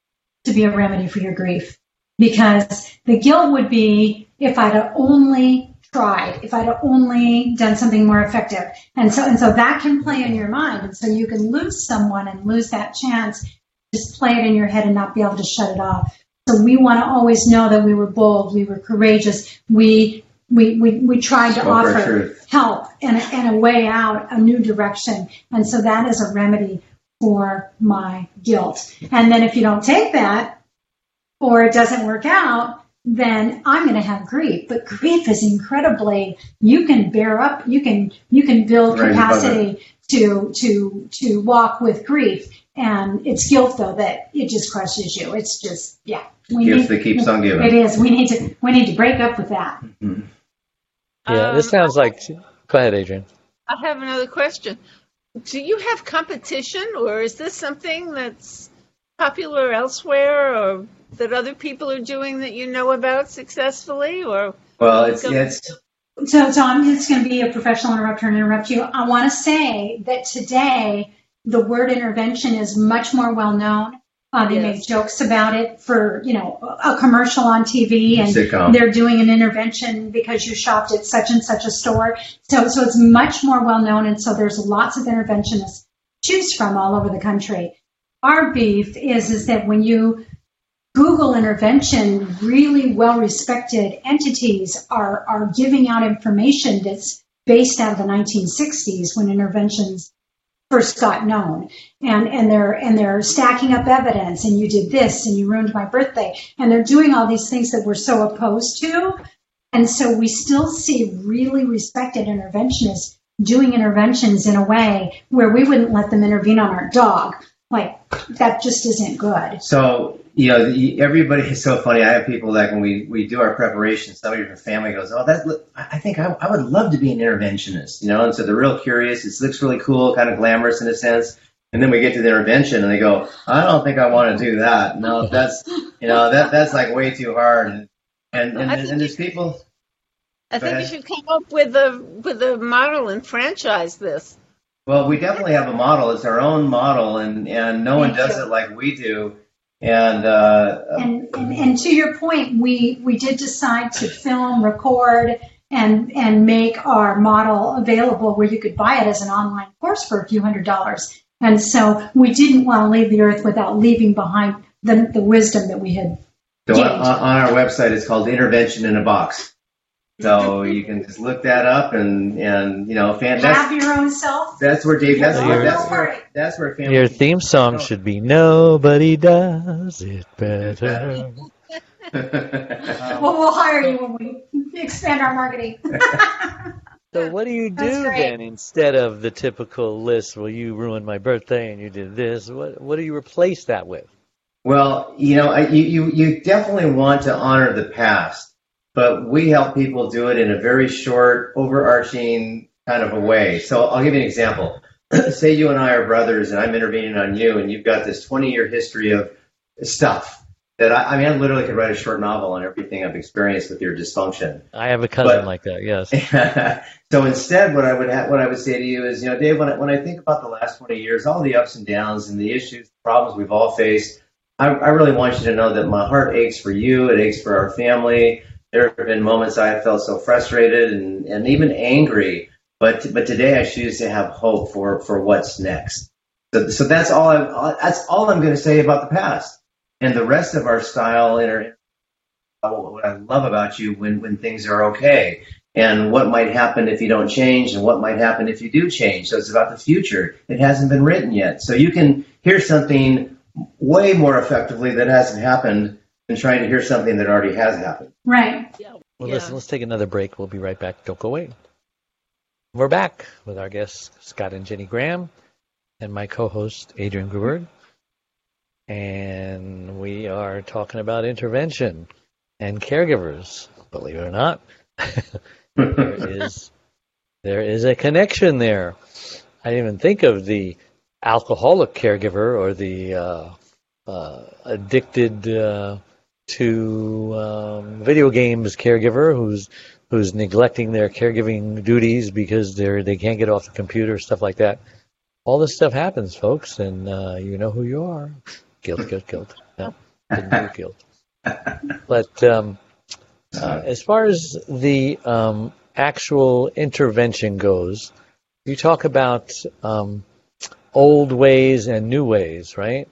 to be a remedy for your grief. Because the guilt would be if I'd only tried, if I'd only done something more effective. And so and so that can play in your mind. And so you can lose someone and lose that chance, just play it in your head and not be able to shut it off. So we want to always know that we were bold, we were courageous, we we, we, we tried to Spoke our offer help and, a- and a way out, a new direction. And so that is a remedy for my guilt. And then if you don't take that or it doesn't work out, then I'm going to have grief. But grief is incredibly, you can bear up, you can, you can build Right, capacity to, to, to walk with grief. And it's guilt though that it just crushes you. It's just, yeah. We gift need- that keeps on giving. It is. We need to, we need to break up with that. Yeah, this Um, sounds like. Go ahead, Adrian. I have another question. Do you have competition, or is this something that's popular elsewhere, or that other people are doing that you know about successfully, or Well, it's, it's, So, so I'm just going to be a professional interrupter and interrupt you. I want to say that today the word intervention is much more well known. Uh, they Yes. make jokes about it for, you know, a commercial on TV and Sitcom. they're doing an intervention because you shopped at such and such a store. So, so it's much more well known. And so there's lots of interventionists choose from all over the country. Our beef is, is that when you Google intervention, really well respected entities are, are giving out information that's based out of the 1960s when interventions first got known. And, and they're, and they're stacking up evidence and you did this and you ruined my birthday. And they're doing all these things that we're so opposed to. And so we still see really respected interventionists doing interventions in a way where we wouldn't let them intervene on our dog. Like that just isn't good. So, you know, everybody is so funny. I have people that when we, we do our preparation, somebody from family goes, Oh, that, look, I I think I, I would love to be an interventionist, you know? And so they're real curious. It looks really cool, kind of glamorous in a sense. And then we get to the intervention and they go, I don't think I want to do that. No, that's, you know, that, that's like way too hard. And, and, and, I think and there's people, I think you should come up with a with a model and franchise this. Well, we definitely have a model. It's our own model, and, and no one does it like we do. And uh, And, and, and to your point, we, we did decide to film, record, and, and make our model available where you could buy it as an online course for a few hundred dollars. And so we didn't want to leave the earth without leaving behind the, the wisdom that we had. so on, on our website, it's called Intervention in a Box. So you can just look that up, and and you know, fan, that's Have your own self. that's where Dave. That's So where that's where that's where family. Your theme song should be "Nobody Does It Better." *laughs* *laughs* Well, we'll hire you when we expand our marketing. So what do you *laughs* do then instead of the typical list? Well, you ruined my birthday and you did this. What what do you replace that with? Well, you know, I, you, you, you definitely want to honor the past, but we help people do it in a very short, overarching kind of a way. So I'll give you an example. *clears throat* Say you and I are brothers and I'm intervening on you and you've got this 20 year history of stuff that I, I mean, I literally could write a short novel on everything I've experienced with your dysfunction. I have a cousin But- like that. Yes. *laughs* so instead, what I would ha- what I would say to you is, you know, Dave, when I, when I think about the last 20 years, all the ups and downs and the issues, problems we've all faced, I, I really want you to know that my heart aches for you. It aches for our family. There have been moments I felt so frustrated and, and even angry, but but today I choose to have hope for for what's next. So, so that's all. I, that's all I'm going to say about the past. And the rest of our style in our what I love about you when when things are okay, and what might happen if you don't change, and what might happen if you do change. So it's about the future. It hasn't been written yet, so you can hear something way more effectively that hasn't happened than trying to hear something that already has happened. Right. Yeah. Well, yeah. listen, let's take another break. We'll be right back. Don't go away. We're back with our guests, Scott and Jenny Graham, and my co host, Adrian Gruber. And we are talking about intervention and caregivers. Believe it or not, *laughs* there *laughs* is there is a connection there. I didn't even think of the alcoholic caregiver or the uh, uh, addicted uh, to um, video games caregiver who's who's neglecting their caregiving duties because they're they can't get off the computer, stuff like that. All this stuff happens, folks, and uh, you know who you are. Guilt, guilt, guilt. No, didn't do *laughs* guilt. But um, uh, as far as the um, actual intervention goes, you talk about um, old ways and new ways, right?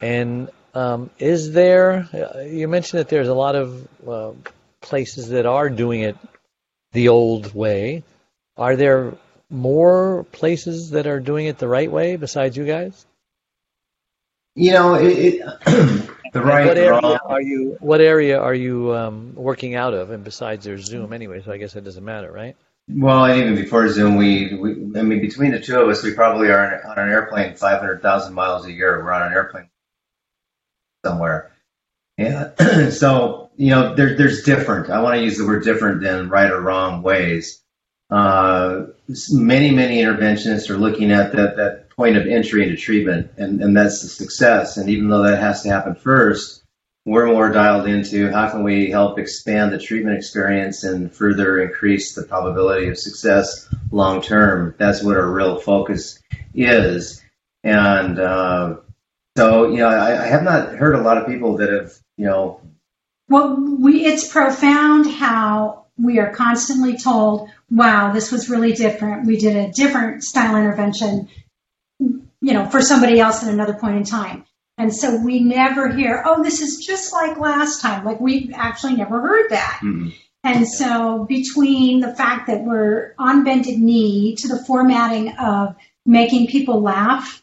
And um, is there? Uh, you mentioned that there's a lot of uh, places that are doing it the old way. Are there more places that are doing it the right way besides you guys? You know, it, it, *clears throat* the right what area wrong. are you? What area are you um, working out of? And besides, there's Zoom anyway, so I guess it doesn't matter, right? Well, and even before Zoom, we, we I mean, between the two of us, we probably are on an airplane 500,000 miles a year. We're on an airplane somewhere. Yeah. *clears throat* so, you know, there, there's different. I want to use the word different than right or wrong ways. Uh, many, many interventionists are looking at that, that point of entry into treatment, and, and that's the success. And even though that has to happen first, we're more dialed into how can we help expand the treatment experience and further increase the probability of success long term. That's what our real focus is. And uh, so, you know, I, I have not heard a lot of people that have, you know, Well, we it's profound how we are constantly told, "Wow, this was really different. We did a different style intervention, you know, for somebody else at another point in time." And so we never hear, "Oh, this is just like last time." Like we've actually never heard that. mm, And so between the fact that we're on bended knee to the formatting of making people laugh,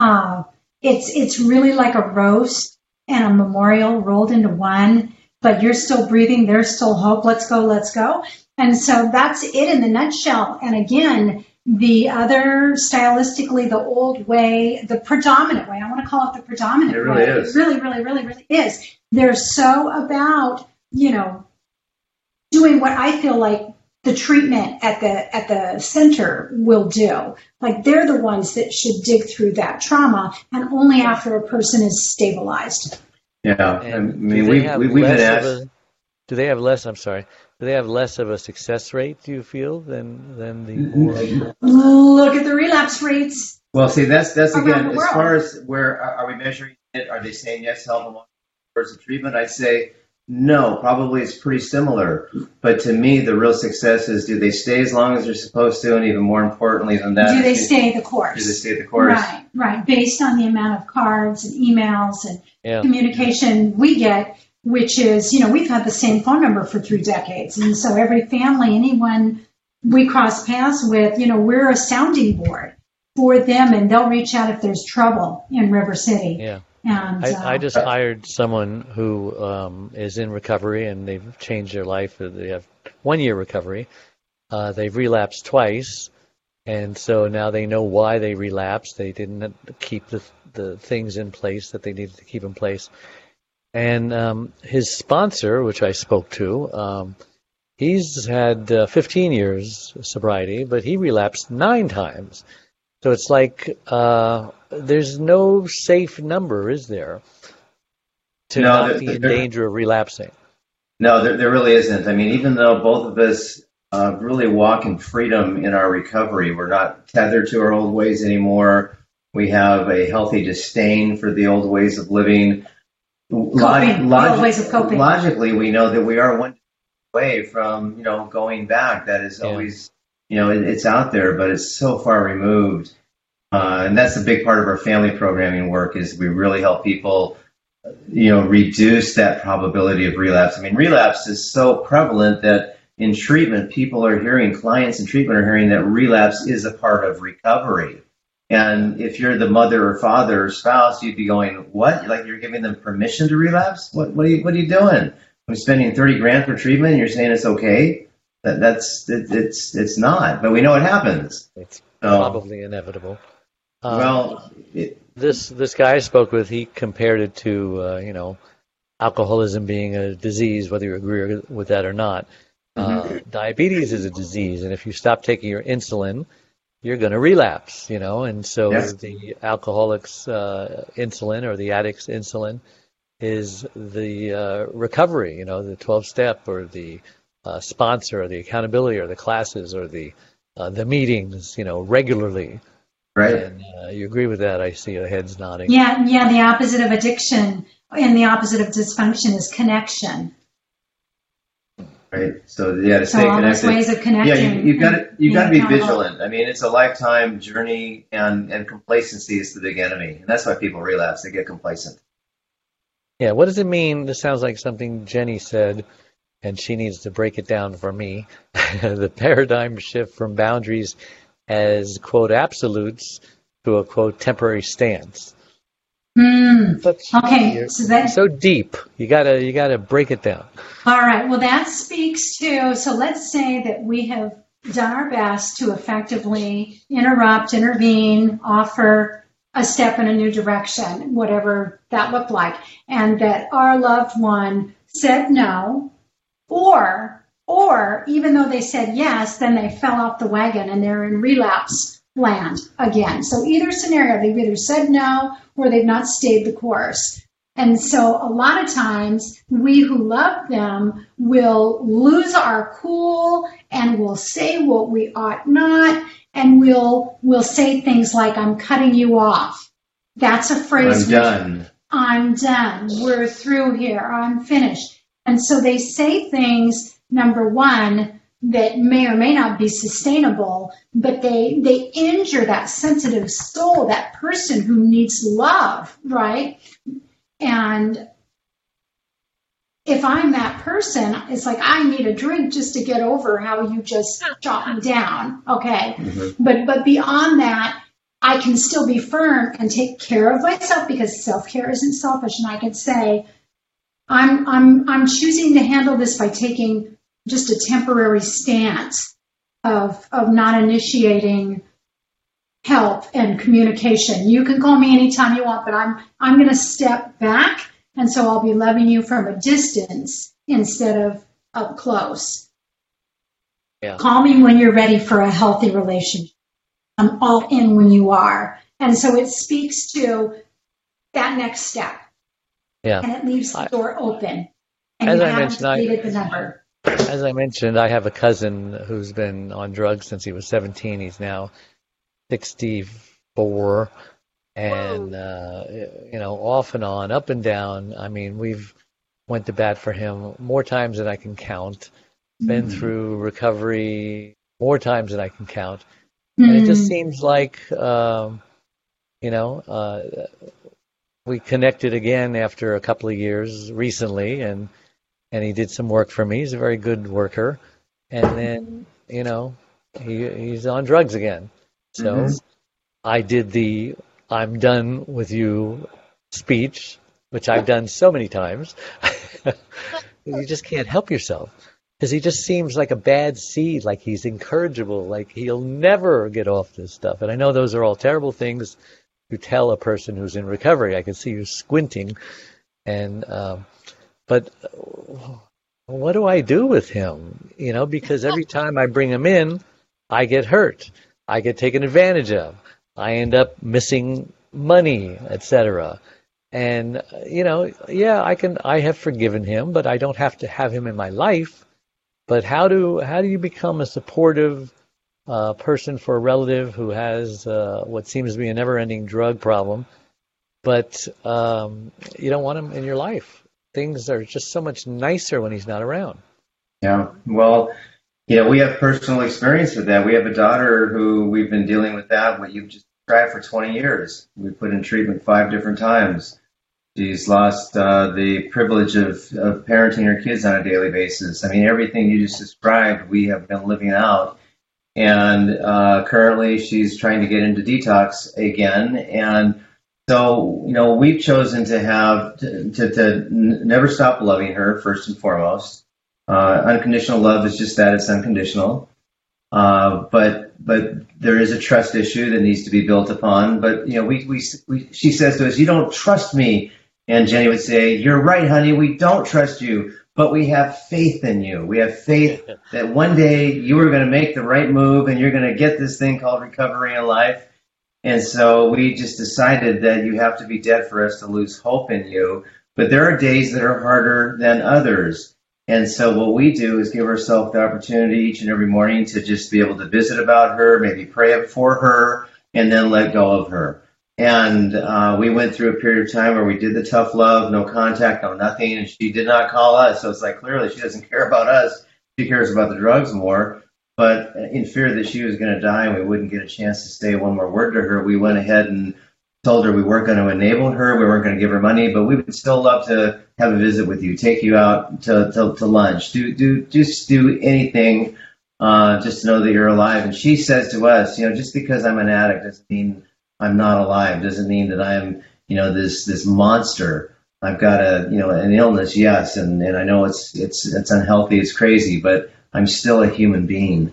uh, it's it's really like a roast and a memorial rolled into one. But you're still breathing. There's still hope. Let's go. Let's go. And so that's it in the nutshell. And again, the other stylistically, the old way, the predominant way. I want to call it the predominant It really way. is. It really, really, really, really is. They're so about you know doing what I feel like the treatment at the at the center will do. Like they're the ones that should dig through that trauma, and only after a person is stabilized. yeah. I mean, do we, they have we, we've been less asked. a, do they have less? I'm sorry. Do they have less of a success rate? Do you feel than than the? Look at the relapse rates. Well, see, that's that's again as far as where are, are we measuring it? Are they saying yes help them towards the treatment? I'd say no. Probably it's pretty similar. But to me, the real success is do they stay as long as they're supposed to, and even more importantly than that, Do they is stay the course? Do they stay the course? Right, right. Based on the amount of cards and emails and Yeah. communication we get, which is, you know, we've had the same phone number for three decades. And so every family, anyone we cross paths with, you know, we're a sounding board for them and they'll reach out if there's trouble in River City. Yeah. And uh, I, I just hired someone who um, is in recovery and they've changed their life. They have one year recovery. Uh, they've relapsed twice, and so now they know why they relapsed. They didn't keep the the things in place that they needed to keep in place. And um, his sponsor, which I spoke to, um, he's had uh, 15 years sobriety, but he relapsed nine times. So it's like uh, there's no safe number, is there, to No, not there- be in danger of relapsing? No, there, there really isn't. I mean, even though both of us uh, really walk in freedom in our recovery, we're not tethered to our old ways anymore. We have a healthy disdain for the old ways of living. Coping, the old ways of coping. Logically, we know that we are one way from you know going back. That is Yeah. always you know it, it's out there, but it's so far removed. Uh, and that's a big part of our family programming work is we really help people you know, reduce that probability of relapse. I mean, relapse is so prevalent that in treatment, people are hearing, clients in treatment are hearing that relapse is a part of recovery. And if you're the mother or father or spouse, you'd be going, "What? Like you're giving them permission to relapse? What? What are you? What are you doing? I'm spending thirty grand for treatment, and you're saying it's okay? That, that's it, it's it's not. But we know it happens. It's So, probably inevitable. Um, well, it, this this guy I spoke with, he compared it to uh, you know alcoholism being a disease, whether you agree with that or not. Uh, diabetes is a disease, and if you stop taking your insulin, you're going to relapse. You know, and so Yes. the alcoholic's uh, insulin or the addict's insulin is the uh, recovery. You know, the 12 step or the uh, sponsor or the accountability or the classes or the uh, the meetings. You know, regularly. Right. And uh, you agree with that? I see your heads nodding. Yeah, yeah. The opposite of addiction and the opposite of dysfunction is connection. Right. So yeah, to So stay all those connected. ways of connecting. Yeah, you, you've got to you've got to be vigilant. I mean, it's a lifetime journey, and and complacency is the big enemy, and that's why people relapse. They get complacent. Yeah, what does it mean? This sounds like something Jenny said, and she needs to break it down for me. *laughs* the paradigm shift from boundaries as, quote, absolutes to a, quote, temporary stance. Hmm. Okay, so that so deep. You gotta, you gotta break it down. All right. Well, that speaks to, so let's say that we have done our best to effectively interrupt, intervene, offer a step in a new direction, whatever that looked like, and that our loved one said no, or, or even though they said yes, then they fell off the wagon and they're in relapse land again. So either scenario, they've either said no or they've not stayed the course. And so a lot of times we who love them will lose our cool and will say what we ought not and we'll we'll say things like I'm cutting you off. That's a phrase I'm done. I'm done. We're through here. I'm finished. And so they say things, number one, that may or may not be sustainable, but they, they injure that sensitive soul, that person who needs love, right? And if I'm that person, it's like I need a drink just to get over how you just shot me down. Okay. Mhm. But but beyond that, I can still be firm and take care of myself because self-care isn't selfish and I can say I'm I'm I'm choosing to handle this by taking just a temporary stance of of not initiating help and communication. You can call me anytime you want, but I'm I'm going to step back and so I'll be loving you from a distance instead of up close. Yeah. Call me when you're ready for a healthy relationship. I'm all in when you are. And so it speaks to that next step. Yeah. And it leaves the door open. And As you I haven't mentioned, I- deleted the number. As I mentioned, I have a cousin who's been on drugs since he was 17. He's now 64, and uh, you know, off and on, up and down. I mean, we've went to bat for him more times than I can count. Been Mm-hmm. through recovery more times than I can count, and it just Mm. seems like, um, you know, uh, we connected again after a couple of years recently, and and he did some work for me. He's a very good worker, and then you know he he's on drugs again. So Mhm. I did the "I'm done with you" speech, which I've done so many times. *laughs* you just can't help yourself because he just seems like a bad seed, like he's incorrigible, like he'll never get off this stuff. And I know those are all terrible things to tell a person who's in recovery. I can see you squinting, and um, but what do I do with him? You know, because every *laughs* time I bring him in, I get hurt, I get taken advantage of, I end up missing money, etc. And you know, yeah, I can. I have forgiven him, but I don't have to have him in my life. But how do how do you become a supportive uh, person for a relative who has uh, what seems to be a never-ending drug problem, but um, you don't want him in your life? Things are just so much nicer when he's not around. Yeah. Well, you know, we have personal experience with that. We have a daughter who we've been dealing with that, what you've just described for 20 years. We put in treatment five different times. She's lost uh, the privilege of, of parenting her kids on a daily basis. I mean, everything you just described, we have been living out. And uh, currently, she's trying to get into detox again. And so, you know, we've chosen to have to, to, to n- never stop loving her first and foremost. Uh, unconditional love is just that; it's unconditional. Uh, but but there is a trust issue that needs to be built upon. But you know, we, we, we she says to us, "You don't trust me," and Jenny would say, "You're right, honey. We don't trust you, but we have faith in you. We have faith *laughs* that one day you are going to make the right move and you're going to get this thing called recovery in life." And so we just decided that you have to be dead for us to lose hope in you. But there are days that are harder than others. And so what we do is give ourselves the opportunity each and every morning to just be able to visit about her, maybe pray for her, and then let go of her. And uh, we went through a period of time where we did the tough love, no contact, no nothing, and she did not call us. So it's like clearly she doesn't *laughs* care about us. She cares about the drugs more. But in fear that she was going to die and we wouldn't get a chance to say one more word to her, we went ahead and told her we weren't going to enable her, we weren't going to give her money, but we would still love to have a visit with you, take you out to, to, to lunch, do do just do anything uh, just to know that you're alive. And she says to us, you know, just because I'm an addict doesn't mean I'm not alive. Doesn't mean that I'm, you know, this this monster. I've got a, you know, an illness, yes, and, and I know it's it's it's unhealthy, it's crazy, but I'm still a human being.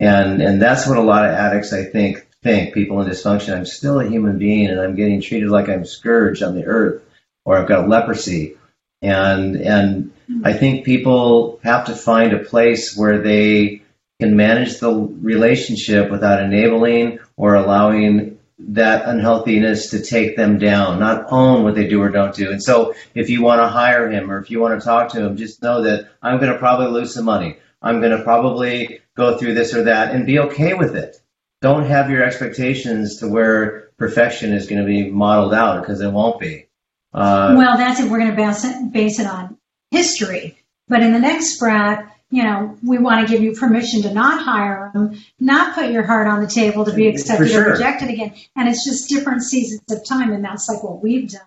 And and that's what a lot of addicts I think think, people in dysfunction, I'm still a human being and I'm getting treated like I'm scourged on the earth or I've got leprosy. And and I think people have to find a place where they can manage the relationship without enabling or allowing that unhealthiness to take them down, not own what they do or don't do. And so if you want to hire him or if you want to talk to him, just know that I'm going to probably lose some money. I'm going to probably go through this or that and be okay with it. Don't have your expectations to where perfection is going to be modeled out because it won't be. Uh, well, that's it. We're going to base it, base it on history. But in the next breath, you know, we want to give you permission to not hire them, not put your heart on the table to be accepted sure. or rejected again. And it's just different seasons of time. And that's like what we've done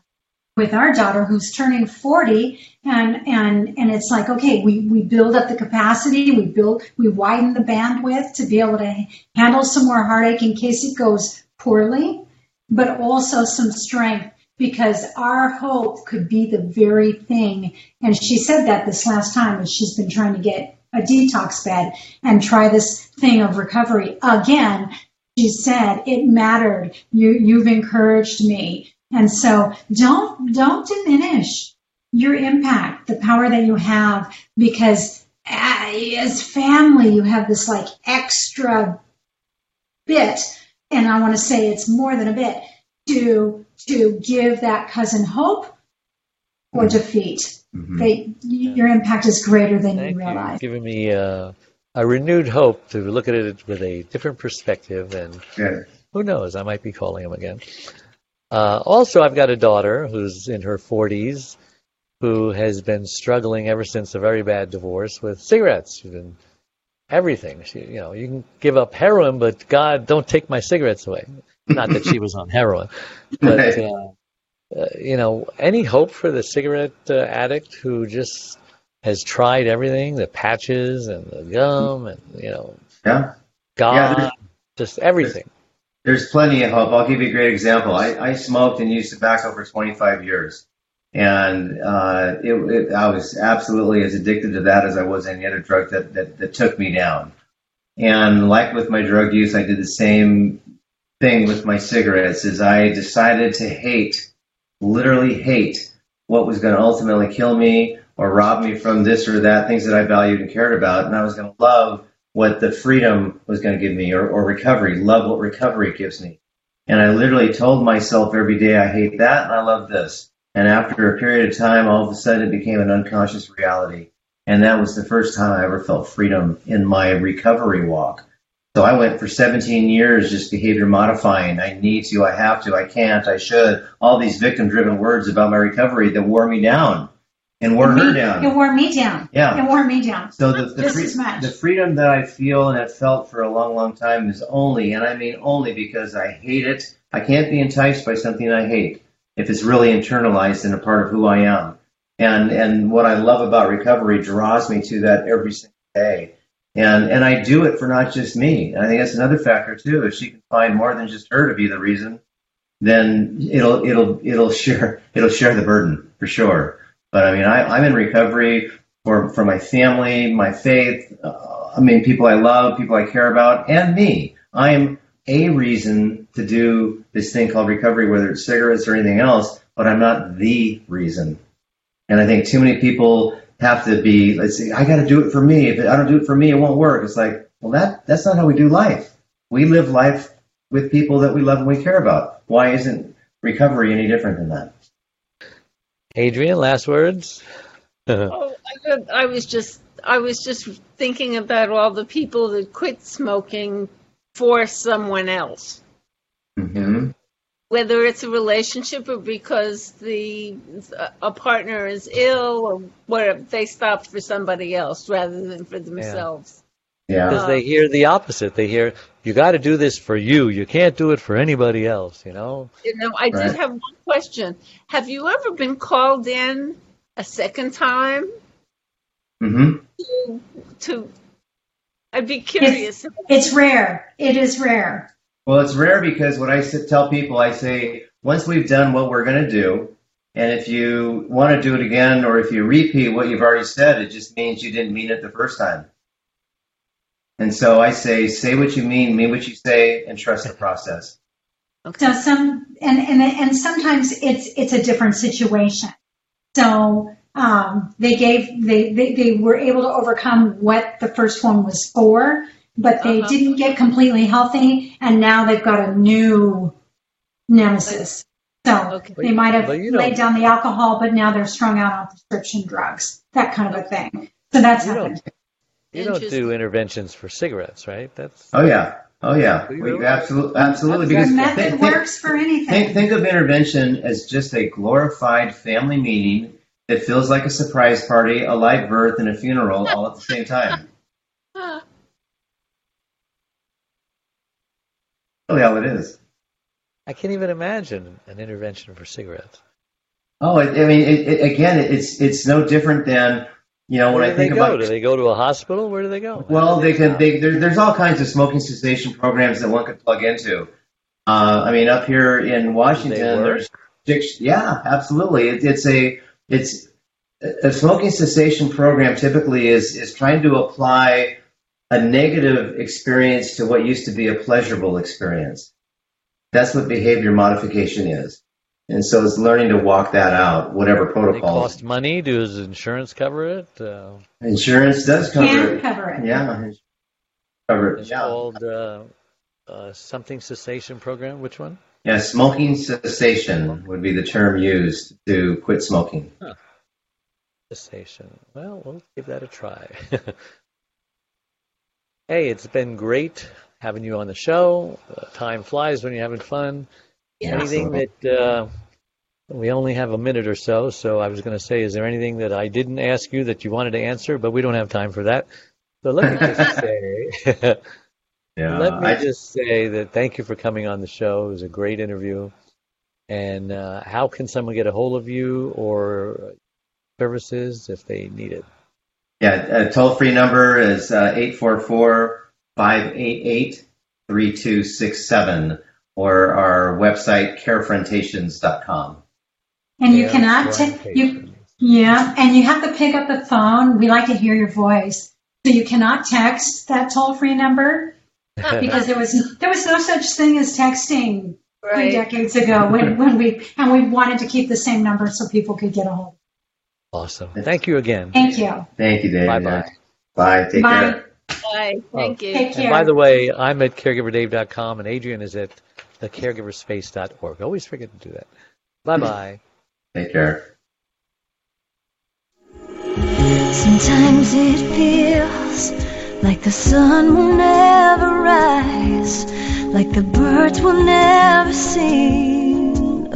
with our daughter who's turning 40 and and and it's like okay we we build up the capacity we build we widen the bandwidth to be able to handle some more heartache in case it goes poorly but also some strength because our hope could be the very thing. And she said that this last time as she's been trying to get a detox bed and try this thing of recovery. Again she said it mattered. You you've encouraged me and so don't, don't diminish your impact, the power that you have, because as family, you have this like extra bit, and I want to say it's more than a bit, to, to give that cousin hope or defeat. Mhm. They, your impact is greater than Thank you you. realize. Giving me uh, a renewed hope to look at it with a different perspective, and good. who knows, I might be calling him again. Uh, also, I've got a daughter who's in her 40s who has been struggling ever since a very bad divorce with cigarettes. She's been everything. She, you know, you can give up heroin, but God, don't take my cigarettes away. Not that she was on *laughs* heroin, but uh, uh, you know, any hope for the cigarette uh, addict who just has tried everything, the patches and the gum and you know, Yeah. God, Yeah, just everything. There's plenty of hope. I'll give you a great example. I, I smoked and used tobacco for 25 years. And uh, it, it, I was absolutely as addicted to that as I was any other drug that, that, that took me down. And like with my drug use, I did the same thing with my cigarettes is I decided to hate, literally hate what was going to ultimately kill me or rob me from this or that, things that I valued and cared about. And I was going to love what the freedom was going to give me or, or recovery, love what recovery gives me. And I literally told myself every day, I hate that and I love this. And after a period of time, all of a sudden it became an unconscious reality. And that was the first time I ever felt freedom in my recovery walk. So I went for 17 years just behavior modifying. I need to, I have to, I can't, I should. All these victim driven words about my recovery that wore me down and wore her Me- down. It wore me down. Yeah. It wore me down. So the the, free- the freedom that I feel and have felt for a long, long time is only, and I mean only, because I hate it. I can't be enticed by something I hate. if it's really internalized and a part of who I am. And and what I love about recovery draws me to that every single day. And and I do it for not just me. And I think that's another factor too. If she can find more than just her to be the reason, then it'll it'll it'll *laughs* share it'll share the burden for sure. But I mean, I, I'm in recovery for for my family, my faith. Uh, I mean, people I love, people I care about, and me. I am a reason to do this thing called recovery, whether it's cigarettes or anything else, but I'm not the reason. And I think too many people have to be, let's say, I got to do it for me. If I don't do it for me, it won't work. It's like, well, that that's not how we do life. We live life with people that we love and we care about. Why isn't recovery any different than that? Adrian, last words. Oh, *laughs* I, I was just I was just thinking about all the people that quit smoking for someone else, hmm whether it's a relationship or because the a partner is ill or whatever. They stopped for somebody else rather than for themselves. Yeah. Because they hear the opposite. They hear, you got to do this for you. You can't do it for anybody else, you know? You know, I Right. did have one question. Have you ever been called in a second time Mm-hmm. to? to I'd be curious. It's rare. It is rare. Well, it's rare because what I tell people, I say, once we've done what we're going to do, and if you want to do it again, or if you repeat what you've already said, it just means you didn't mean it the first time. And so I say, say what you mean, mean what you say, and trust the process. Okay. So some and and and sometimes it's it's a different situation. So um, they gave they, they they were able to overcome what the first one was for, but they Uh-huh. didn't get completely healthy, and now they've got a new nemesis. So Okay. they might have But you don't- laid down the alcohol, but now they're strung out on prescription drugs, that kind of a thing. So that's You happened. You don't do interventions for cigarettes, right? That's Oh yeah, oh yeah, Do you we, absolutely, absolutely. The Because method think, think, works for anything. think, think of intervention as just a glorified family meeting that feels like a surprise party, a live birth, and a funeral all at the same time. *laughs* Really, all it is. I can't even imagine an intervention for cigarettes. Oh, I, I mean, it, it, again, it's it's no different than you know when I think go? about. Do they go to a hospital? Where do they go? Well, they can. They, there, there's all kinds of smoking cessation programs that one could plug into. Uh, I mean, up here in Washington, there's. Yeah, absolutely. It, it's a it's a smoking cessation program. Typically, is is trying to apply a negative experience to what used to be a pleasurable experience. That's what behavior modification is. And so it's learning to walk that out, whatever They It cost money. Does insurance cover it? Uh, Insurance does cover Can it. cover it. Yeah. Cover it. it's Yeah. called uh, uh, something cessation program. Which one? Yeah, smoking cessation would be the term used to quit smoking. Cessation. Well, we'll give that a try. *laughs* hey, it's been great having you on the show. Uh, time flies when you're having fun. Yeah. Anything that uh, we only have a minute or so, so I was going to say, is there anything that I didn't ask you that you wanted to answer, but we don't have time for that. So let me just *laughs* say, *laughs* Yeah. let me I, just say that thank you for coming on the show. It was a great interview. And uh, how can someone get a hold of you or services if they need it? yeah, a toll free number is uh, 844 588 3267 or our website carefrontations.com. And you cannot ta- you yeah, and you have to pick up the phone. We like to hear your voice. So you cannot text that toll free number *laughs* because there was there was no such thing as texting three decades ago when, when we and we wanted to keep the same number so people could get a hold. Awesome. Thank you again. Thank you. Thank you, Dave. Bye-bye. Bye. Take Bye. care. Bye. Thank you. Take And care. by the way, I'm at caregiverdave.com and Adrian is at thecaregiverspace.org. Always forget to do that. Bye bye. Take care. Sometimes it feels like the sun will never rise, like the birds will never sing.